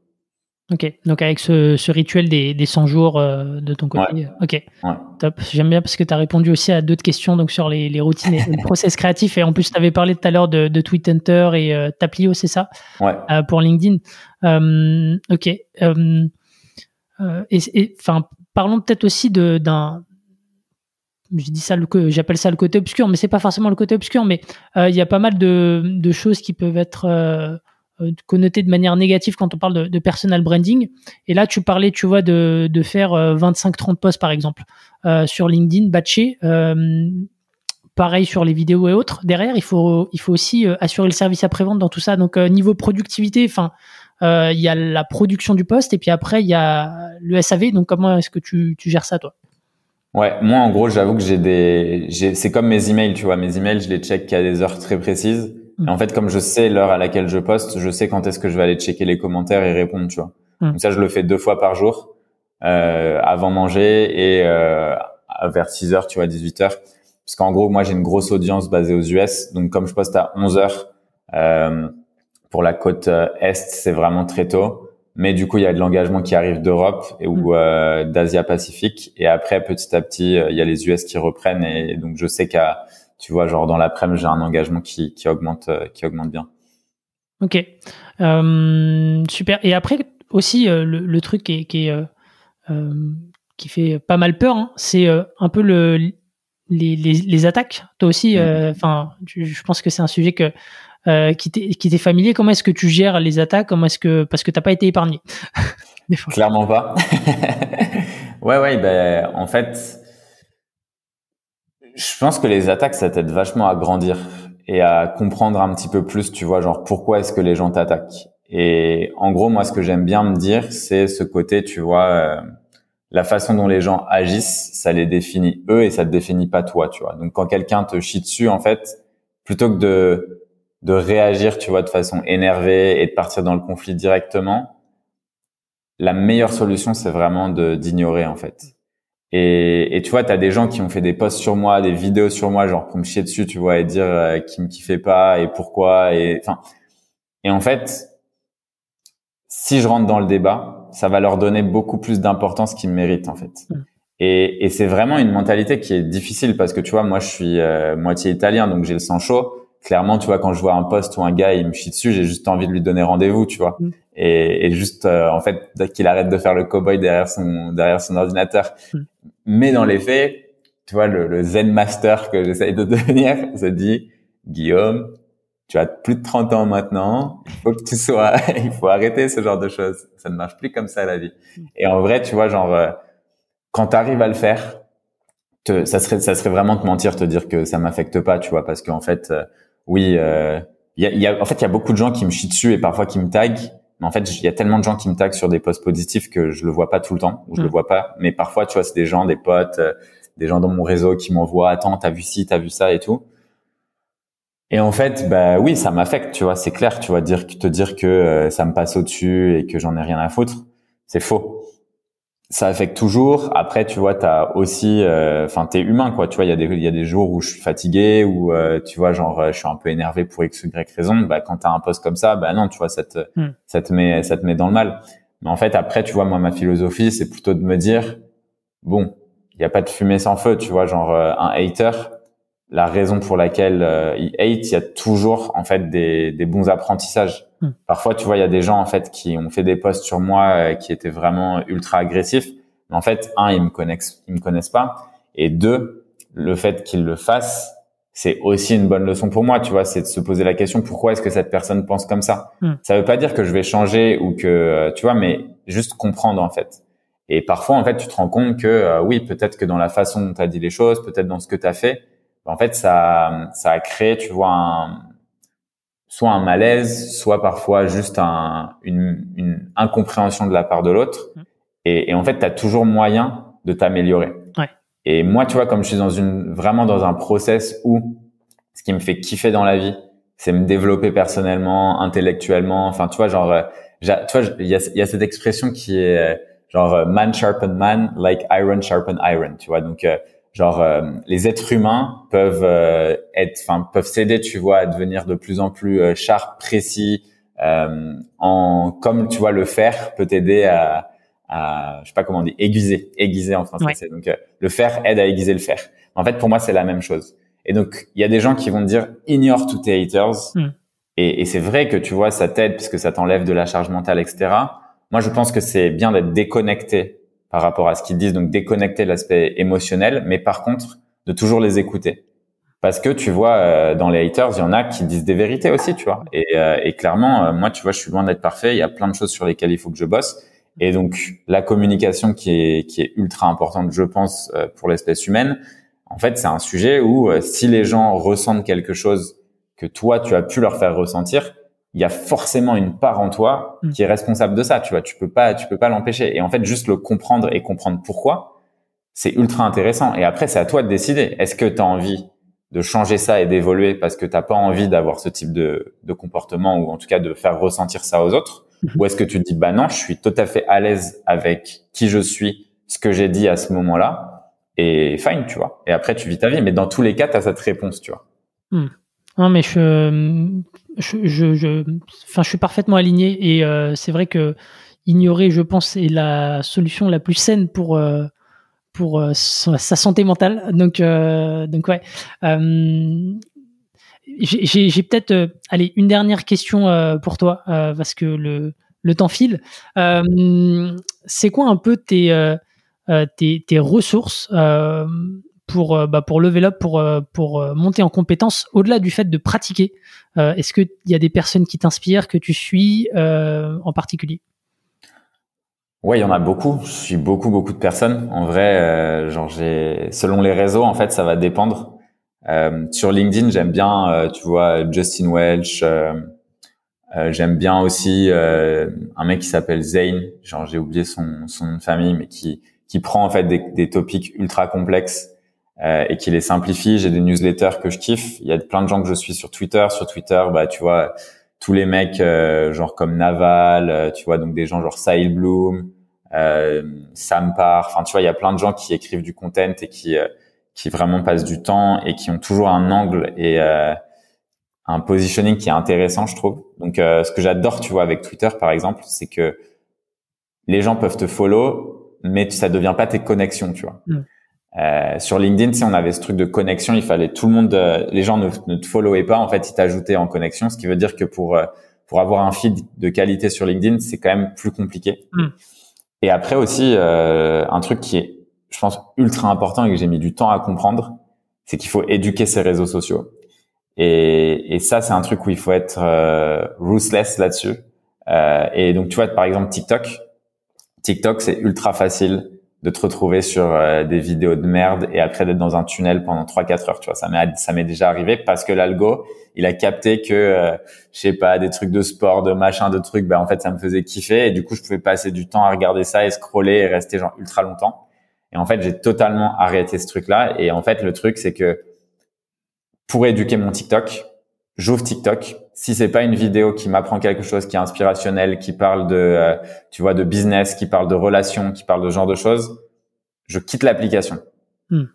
Ok, donc avec ce, ce rituel des, des 100 jours de ton côté. Ok, ouais. top. J'aime bien parce que tu as répondu aussi à d'autres questions donc sur les, les routines et le process créatif. Et en plus, tu avais parlé tout à l'heure de, de Tweet Hunter et euh, Taplio, c'est ça? Ouais. pour LinkedIn. ok. et enfin, parlons peut-être aussi d'un je dis ça, j'appelle ça le côté obscur, mais c'est pas forcément le côté obscur, mais euh, il y a pas mal de, choses qui peuvent être euh, euh connotées de manière négative quand on parle de, personal branding. Et là, tu parlais, tu vois, de, faire 25-30 euh, posts par exemple sur LinkedIn, batché. pareil sur les vidéos et autres. Derrière, il faut, il faut aussi assurer le service après-vente dans tout ça. Donc, niveau productivité, enfin, il y a la production du poste et puis après, il y a le SAV. Donc, comment est-ce que tu gères ça, toi? Ouais, moi en gros, j'avoue que j'ai des, c'est comme mes emails, tu vois, mes emails, je les check à des heures très précises. Mm. Et en fait, comme je sais l'heure à laquelle je poste, je sais quand est-ce que je vais aller checker les commentaires et répondre, tu vois. Mm. Donc ça, je le fais deux fois par jour, euh, avant manger et euh, vers 6 heures, tu vois, 18 heures. Parce qu'en gros, moi, j'ai une grosse audience basée aux US. Donc comme je poste à 11 heures euh, pour la côte euh, est, c'est vraiment très tôt. Mais du coup, il y a de l'engagement qui arrive d'Europe et ou mm. euh, d'Asia Pacifique. Et après, petit à petit, euh, il y a les US qui reprennent. Et donc, je sais qu'à, tu vois, genre dans l'après-midi, j'ai un engagement qui, qui augmente, euh, qui augmente bien. Ok, euh, super. Et après aussi, le, le, truc qui, qui, qui fait pas mal peur, hein, c'est un peu le les, les, les attaques. Toi aussi, mm. enfin, je pense que c'est un sujet que euh, qui t'est familier. Comment est-ce que tu gères les attaques? Comment est-ce que parce que t'as pas été épargné Clairement pas. ouais, ouais. Ben, en fait, je pense que les attaques, ça t'aide vachement à grandir et à comprendre un petit peu plus, tu vois, genre pourquoi est-ce que les gens t'attaquent. Et en gros, moi, ce que j'aime bien me dire, c'est ce côté, tu vois, euh, la façon dont les gens agissent, ça les définit eux et ça te définit pas toi, tu vois. Donc, quand quelqu'un te chie dessus, en fait, plutôt que de de réagir, tu vois, de façon énervée et de partir dans le conflit directement, la meilleure solution, c'est vraiment de d'ignorer en fait. Et, et tu vois, tu as des gens qui ont fait des posts sur moi, des vidéos sur moi, genre pour me chier dessus, tu vois, et dire euh, qui me kiffait pas et pourquoi. Et enfin, et en fait, si je rentre dans le débat, ça va leur donner beaucoup plus d'importance qu'ils méritent en fait. Mm. Et, et c'est vraiment une mentalité qui est difficile parce que tu vois, moi je suis euh, moitié italien, donc j'ai le sang chaud. Clairement, tu vois, quand je vois un poste ou un gars, il me chie dessus, j'ai juste envie de lui donner rendez-vous, tu vois. Mm. Et, et, juste, euh, en fait, qu'il arrête de faire le cowboy derrière son derrière son ordinateur. Mm. Mais dans les faits, tu vois, le, le zen master que j'essaye de devenir se dit, Guillaume, tu as plus de 30 ans maintenant, il faut que tu sois, il faut arrêter ce genre de choses. Ça ne marche plus comme ça la vie. Et en vrai, tu vois, genre, euh, quand tu arrives à le faire, te, ça serait, ça serait vraiment te mentir, te dire que ça m'affecte pas, tu vois, parce qu'en fait, euh, oui, euh, y a, y a, en fait, il y a beaucoup de gens qui me chient dessus et parfois qui me taguent. Mais en fait, il y a tellement de gens qui me taguent sur des posts positifs que je le vois pas tout le temps, ou je le mm. vois pas. Mais parfois, tu vois, c'est des gens, des potes, euh, des gens dans mon réseau qui m'envoient, attends, t'as vu ci, t'as vu ça et tout. Et en fait, bah oui, ça m'affecte, tu vois, c'est clair, tu vois, dire, te dire que euh, ça me passe au-dessus et que j'en ai rien à foutre, c'est faux. Ça affecte toujours. Après, tu vois, t'as aussi, euh, enfin, t'es humain, quoi. Tu vois, il y a des, il y a des jours où je suis fatigué, ou euh, tu vois, genre, je suis un peu énervé pour x, y raison. Bah, quand t'as un poste comme ça, bah non, tu vois, ça te, hmm. ça te met, ça te met dans le mal. Mais en fait, après, tu vois, moi, ma philosophie, c'est plutôt de me dire, bon, il y a pas de fumée sans feu, tu vois, genre un hater la raison pour laquelle euh, il hate, il y a toujours en fait des, des bons apprentissages. Parfois, tu vois, il y a des gens en fait qui ont fait des posts sur moi euh, qui étaient vraiment ultra agressifs. Mais en fait, un, ils me connaissent, ils me connaissent pas, et deux, le fait qu'ils le fassent, c'est aussi une bonne leçon pour moi. Tu vois, c'est de se poser la question pourquoi est-ce que cette personne pense comme ça? Hmm. Ça veut pas dire que je vais changer ou que euh, tu vois, mais juste comprendre en fait. Et parfois, en fait, tu te rends compte que oui, peut-être que dans la façon dont tu as dit les choses, peut-être dans ce que tu as fait, en fait, ça, ça a créé, tu vois, un, soit un malaise, soit parfois juste un, une, une incompréhension de la part de l'autre. Mmh. Et, et, en fait, tu as toujours moyen de t'améliorer. Ouais. Et moi, tu vois, comme je suis dans une, vraiment dans un process où ce qui me fait kiffer dans la vie, c'est me développer personnellement, intellectuellement. Enfin, tu vois, genre, euh, tu vois, il y a, y a cette expression qui est euh, genre euh, man sharpen man, like iron sharpen iron. Tu vois, donc genre euh, les êtres humains peuvent euh, être enfin peuvent s'aider tu vois à devenir de plus en plus euh, sharp précis en comme tu vois le fer peut t'aider à, à je sais pas comment on dit aiguiser aiguiser en français. Donc le fer aide à aiguiser le fer. En fait pour moi c'est la même chose. Et donc il y a des gens qui vont dire ignore tous tes haters. Hmm. et, et c'est vrai que tu vois ça t'aide puisque ça t'enlève de la charge mentale etc moi je pense que c'est bien d'être déconnecté par rapport à ce qu'ils disent, donc déconnecter l'aspect émotionnel, mais par contre de toujours les écouter. Parce que tu vois, euh, dans les haters, il y en a qui disent des vérités aussi, tu vois. Et, euh, et clairement, euh, moi, tu vois, je suis loin d'être parfait. Il y a plein de choses sur lesquelles il faut que je bosse. Et donc, la communication qui est, qui est ultra importante, je pense, pour l'espèce humaine, en fait, c'est un sujet où si les gens ressentent quelque chose que toi, tu as pu leur faire ressentir, il y a forcément une part en toi mm. qui est responsable de ça, tu vois. Tu peux pas, tu peux pas l'empêcher. Et en fait, juste le comprendre et comprendre pourquoi, c'est ultra intéressant. Et après, c'est à toi de décider. Est-ce que tu as envie de changer ça et d'évoluer parce que t'as pas envie d'avoir ce type de, de, comportement ou en tout cas de faire ressentir ça aux autres? Mm-hmm. Ou est-ce que tu te dis, bah non, je suis tout à fait à l'aise avec qui je suis, ce que j'ai dit à ce moment-là et fine, tu vois. Et après, tu vis ta vie. Mais dans tous les cas, tu as cette réponse, tu vois. Mm. Non, mais je, je, je, suis parfaitement aligné et euh, c'est vrai que ignorer, je pense, est la solution la plus saine pour euh, pour euh, sa, santé mentale. Donc, donc ouais. J'ai peut-être, allez, une dernière question pour toi parce que le le temps file. c'est quoi un peu tes, tes ressources pour, euh, bah, pour level up, pour, euh, pour euh, monter en compétence, au-delà du fait de pratiquer Est-ce qu'il y a des personnes qui t'inspirent, que tu suis en particulier? Ouais, il y en a beaucoup. Je suis beaucoup, beaucoup de personnes. En vrai, genre j'ai, selon les réseaux, en fait, ça va dépendre. sur LinkedIn, j'aime bien, tu vois, Justin Welch. j'aime bien aussi un mec qui s'appelle Zane. Genre j'ai oublié son, son famille, mais qui qui prend en fait des, des topics ultra complexes euh, et qui les simplifie. J'ai des newsletters que je kiffe. Il y a plein de gens que je suis sur Twitter. Sur Twitter, bah tu vois tous les mecs euh, genre comme Naval, euh, tu vois donc des gens genre Sahil Bloom, euh, Sam Parr. Enfin, tu vois, il y a plein de gens qui écrivent du content et qui euh, qui vraiment passent du temps et qui ont toujours un angle et euh, un positioning qui est intéressant, je trouve. Donc, euh, ce que j'adore, tu vois, avec Twitter, par exemple, c'est que les gens peuvent te follow, mais ça devient pas tes connexions, tu vois. Mm. Euh, sur LinkedIn, si on avait ce truc de connexion, il fallait tout le monde, euh, les gens ne, ne, te followaient pas, en fait, ils t'ajoutaient en connexion, ce qui veut dire que pour euh, pour avoir un feed de qualité sur LinkedIn, c'est quand même plus compliqué. Mm. Et après aussi, euh, un truc qui est, je pense, ultra important et que j'ai mis du temps à comprendre, c'est qu'il faut éduquer ses réseaux sociaux. Et, et ça, c'est un truc où il faut être ruthless là-dessus. et donc, tu vois, par exemple, TikTok. TikTok, c'est ultra facile de te retrouver sur euh, des vidéos de merde et après d'être dans un tunnel pendant 3-4 heures, tu vois. Ça m'est ça m'est déjà arrivé parce que l'algo, il a capté que euh, je sais pas des trucs de sport, de machin, de trucs, ben en fait ça me faisait kiffer et du coup je pouvais passer du temps à regarder ça et scroller et rester genre ultra longtemps. Et en fait, j'ai totalement arrêté ce truc-là et en fait le truc c'est que pour éduquer mon TikTok, j'ouvre TikTok. Si c'est pas une vidéo qui m'apprend quelque chose, qui est inspirationnel, qui parle de, euh, tu vois, de business, qui parle de relations, qui parle de ce genre de choses, je quitte l'application. Hmm.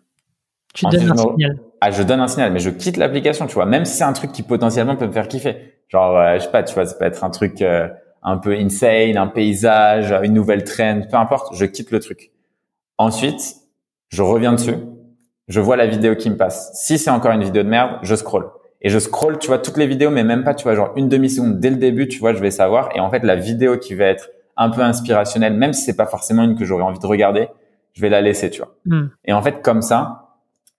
Tu donnes un signal. Ah, je donne un signal, mais je quitte l'application, tu vois. Même si c'est un truc qui potentiellement peut me faire kiffer. Genre, euh, je sais pas, tu vois, ça peut être un truc euh, un peu insane, un paysage, une nouvelle trend, peu importe. Je quitte le truc. Ensuite, je reviens dessus. Je vois la vidéo qui me passe. Si c'est encore une vidéo de merde, je scroll et je scroll, tu vois, toutes les vidéos, mais même pas, tu vois, genre une demi-seconde dès le début, tu vois, je vais savoir. Et en fait, la vidéo qui va être un peu inspirationnelle, même si c'est pas forcément une que j'aurais envie de regarder, je vais la laisser, tu vois. Hmm. Et en fait, comme ça,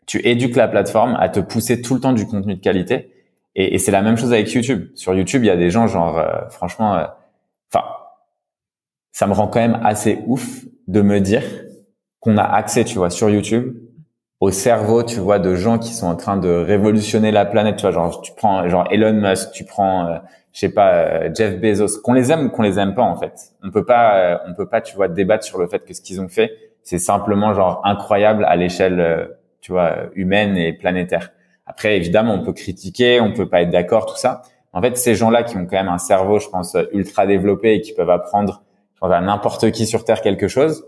tu éduques la plateforme à te pousser tout le temps du contenu de qualité. Et, et c'est la même chose avec YouTube. Sur YouTube, il y a des gens, genre, euh, franchement, euh, enfin, ça me rend quand même assez ouf de me dire qu'on a accès, tu vois, sur YouTube au cerveau, tu vois, de gens qui sont en train de révolutionner la planète. Tu vois, genre tu prends genre Elon Musk, tu prends, euh, je sais pas, euh, Jeff Bezos. Qu'on les aime ou qu'on les aime pas, en fait. On peut pas, euh, on peut pas, tu vois, débattre sur le fait que ce qu'ils ont fait, c'est simplement genre incroyable à l'échelle, tu vois, humaine et planétaire. Après, évidemment, on peut critiquer, on peut pas être d'accord, tout ça. En fait, ces gens-là qui ont quand même un cerveau, je pense, ultra développé et qui peuvent apprendre, pense, à n'importe qui sur Terre quelque chose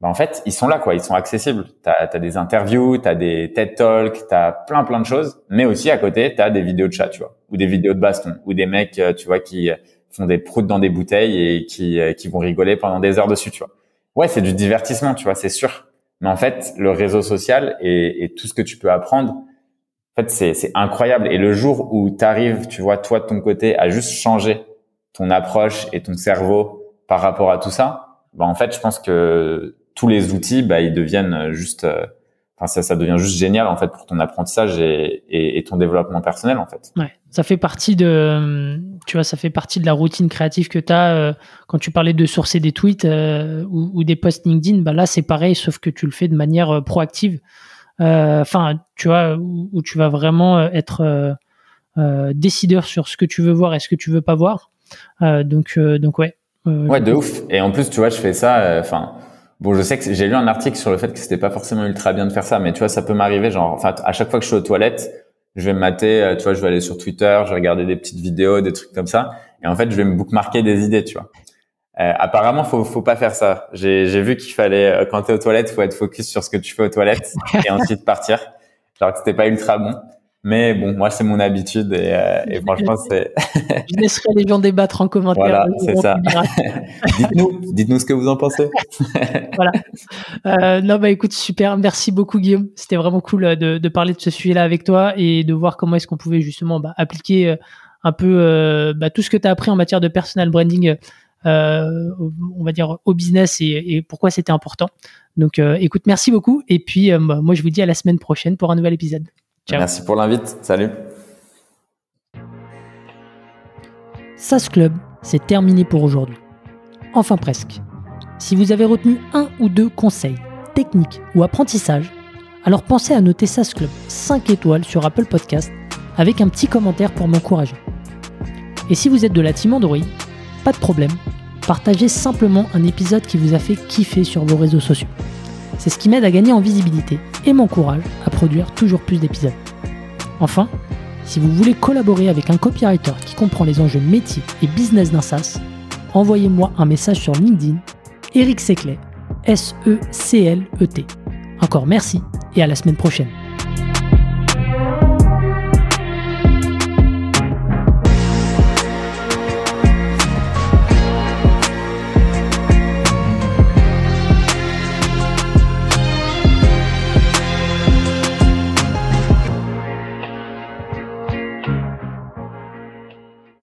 bah en fait, ils sont là, quoi. Ils sont accessibles. Tu as, des interviews, tu as des TED Talks, tu as plein, plein de choses. Mais aussi, à côté, tu as des vidéos de chat, tu vois. Ou des vidéos de baston. Ou des mecs, euh, tu vois, qui font des proutes dans des bouteilles et qui, euh, qui vont rigoler pendant des heures dessus, tu vois. Ouais, c'est du divertissement, tu vois, c'est sûr. Mais en fait, le réseau social et, et tout ce que tu peux apprendre, en fait, c'est incroyable. Et le jour où tu arrives, tu vois, toi, de ton côté, à juste changer ton approche et ton cerveau par rapport à tout ça, bah, en fait, je pense que tous les outils, bah, ils deviennent juste, euh, enfin ça, ça devient juste génial en fait pour ton apprentissage et, et, et, ton développement personnel en fait. Ouais, ça fait partie de, tu vois, ça fait partie de la routine créative que tu as euh, quand tu parlais de sourcer des tweets euh, ou, ou, des posts LinkedIn. Bah là, c'est pareil, sauf que tu le fais de manière proactive. Enfin, tu vois, où, où, tu vas vraiment être décideur sur ce que tu veux voir et ce que tu veux pas voir. donc, donc ouais. ouais, de ouf. Et en plus, tu vois, je fais ça. Enfin Bon, je sais que j'ai lu un article sur le fait que c'était pas forcément ultra bien de faire ça, mais tu vois, ça peut m'arriver. Genre, enfin, à chaque fois que je suis aux toilettes, je vais me mater, euh, tu vois, je vais aller sur Twitter, je vais regarder des petites vidéos, des trucs comme ça, et en fait, je vais me bookmarker des idées, tu vois. Euh, apparemment, faut faut pas faire ça. J'ai vu qu'il fallait euh, quand t'es aux toilettes, faut être focus sur ce que tu fais aux toilettes et ensuite partir. Genre que c'était pas ultra bon. Mais bon, moi, c'est mon habitude et, euh, et franchement, c'est. Je laisserai les gens débattre en commentaire. Voilà, c'est ça. dites-nous, dites-nous ce que vous en pensez. voilà. Euh, non, bah écoute, super. Merci beaucoup, Guillaume. C'était vraiment cool euh, de, de parler de ce sujet-là avec toi et de voir comment est-ce qu'on pouvait justement bah, appliquer un peu euh, bah, tout ce que tu as appris en matière de personal branding. On va dire au business et, et pourquoi c'était important. Donc, écoute, merci beaucoup. Et puis, moi, je vous dis à la semaine prochaine pour un nouvel épisode. Merci pour l'invite. Salut. SAS Club, c'est terminé pour aujourd'hui. Enfin presque. Si vous avez retenu un ou deux conseils, techniques ou apprentissages, alors pensez à noter SAS Club 5 étoiles sur Apple Podcast avec un petit commentaire pour m'encourager. Et si vous êtes de la team Android, pas de problème, partagez simplement un épisode qui vous a fait kiffer sur vos réseaux sociaux. C'est ce qui m'aide à gagner en visibilité et m'encourage à produire toujours plus d'épisodes. Enfin, si vous voulez collaborer avec un copywriter qui comprend les enjeux métiers et business d'un SaaS, envoyez-moi un message sur LinkedIn Eric Seclet, S-E-C-L-E-T. Encore merci et à la semaine prochaine.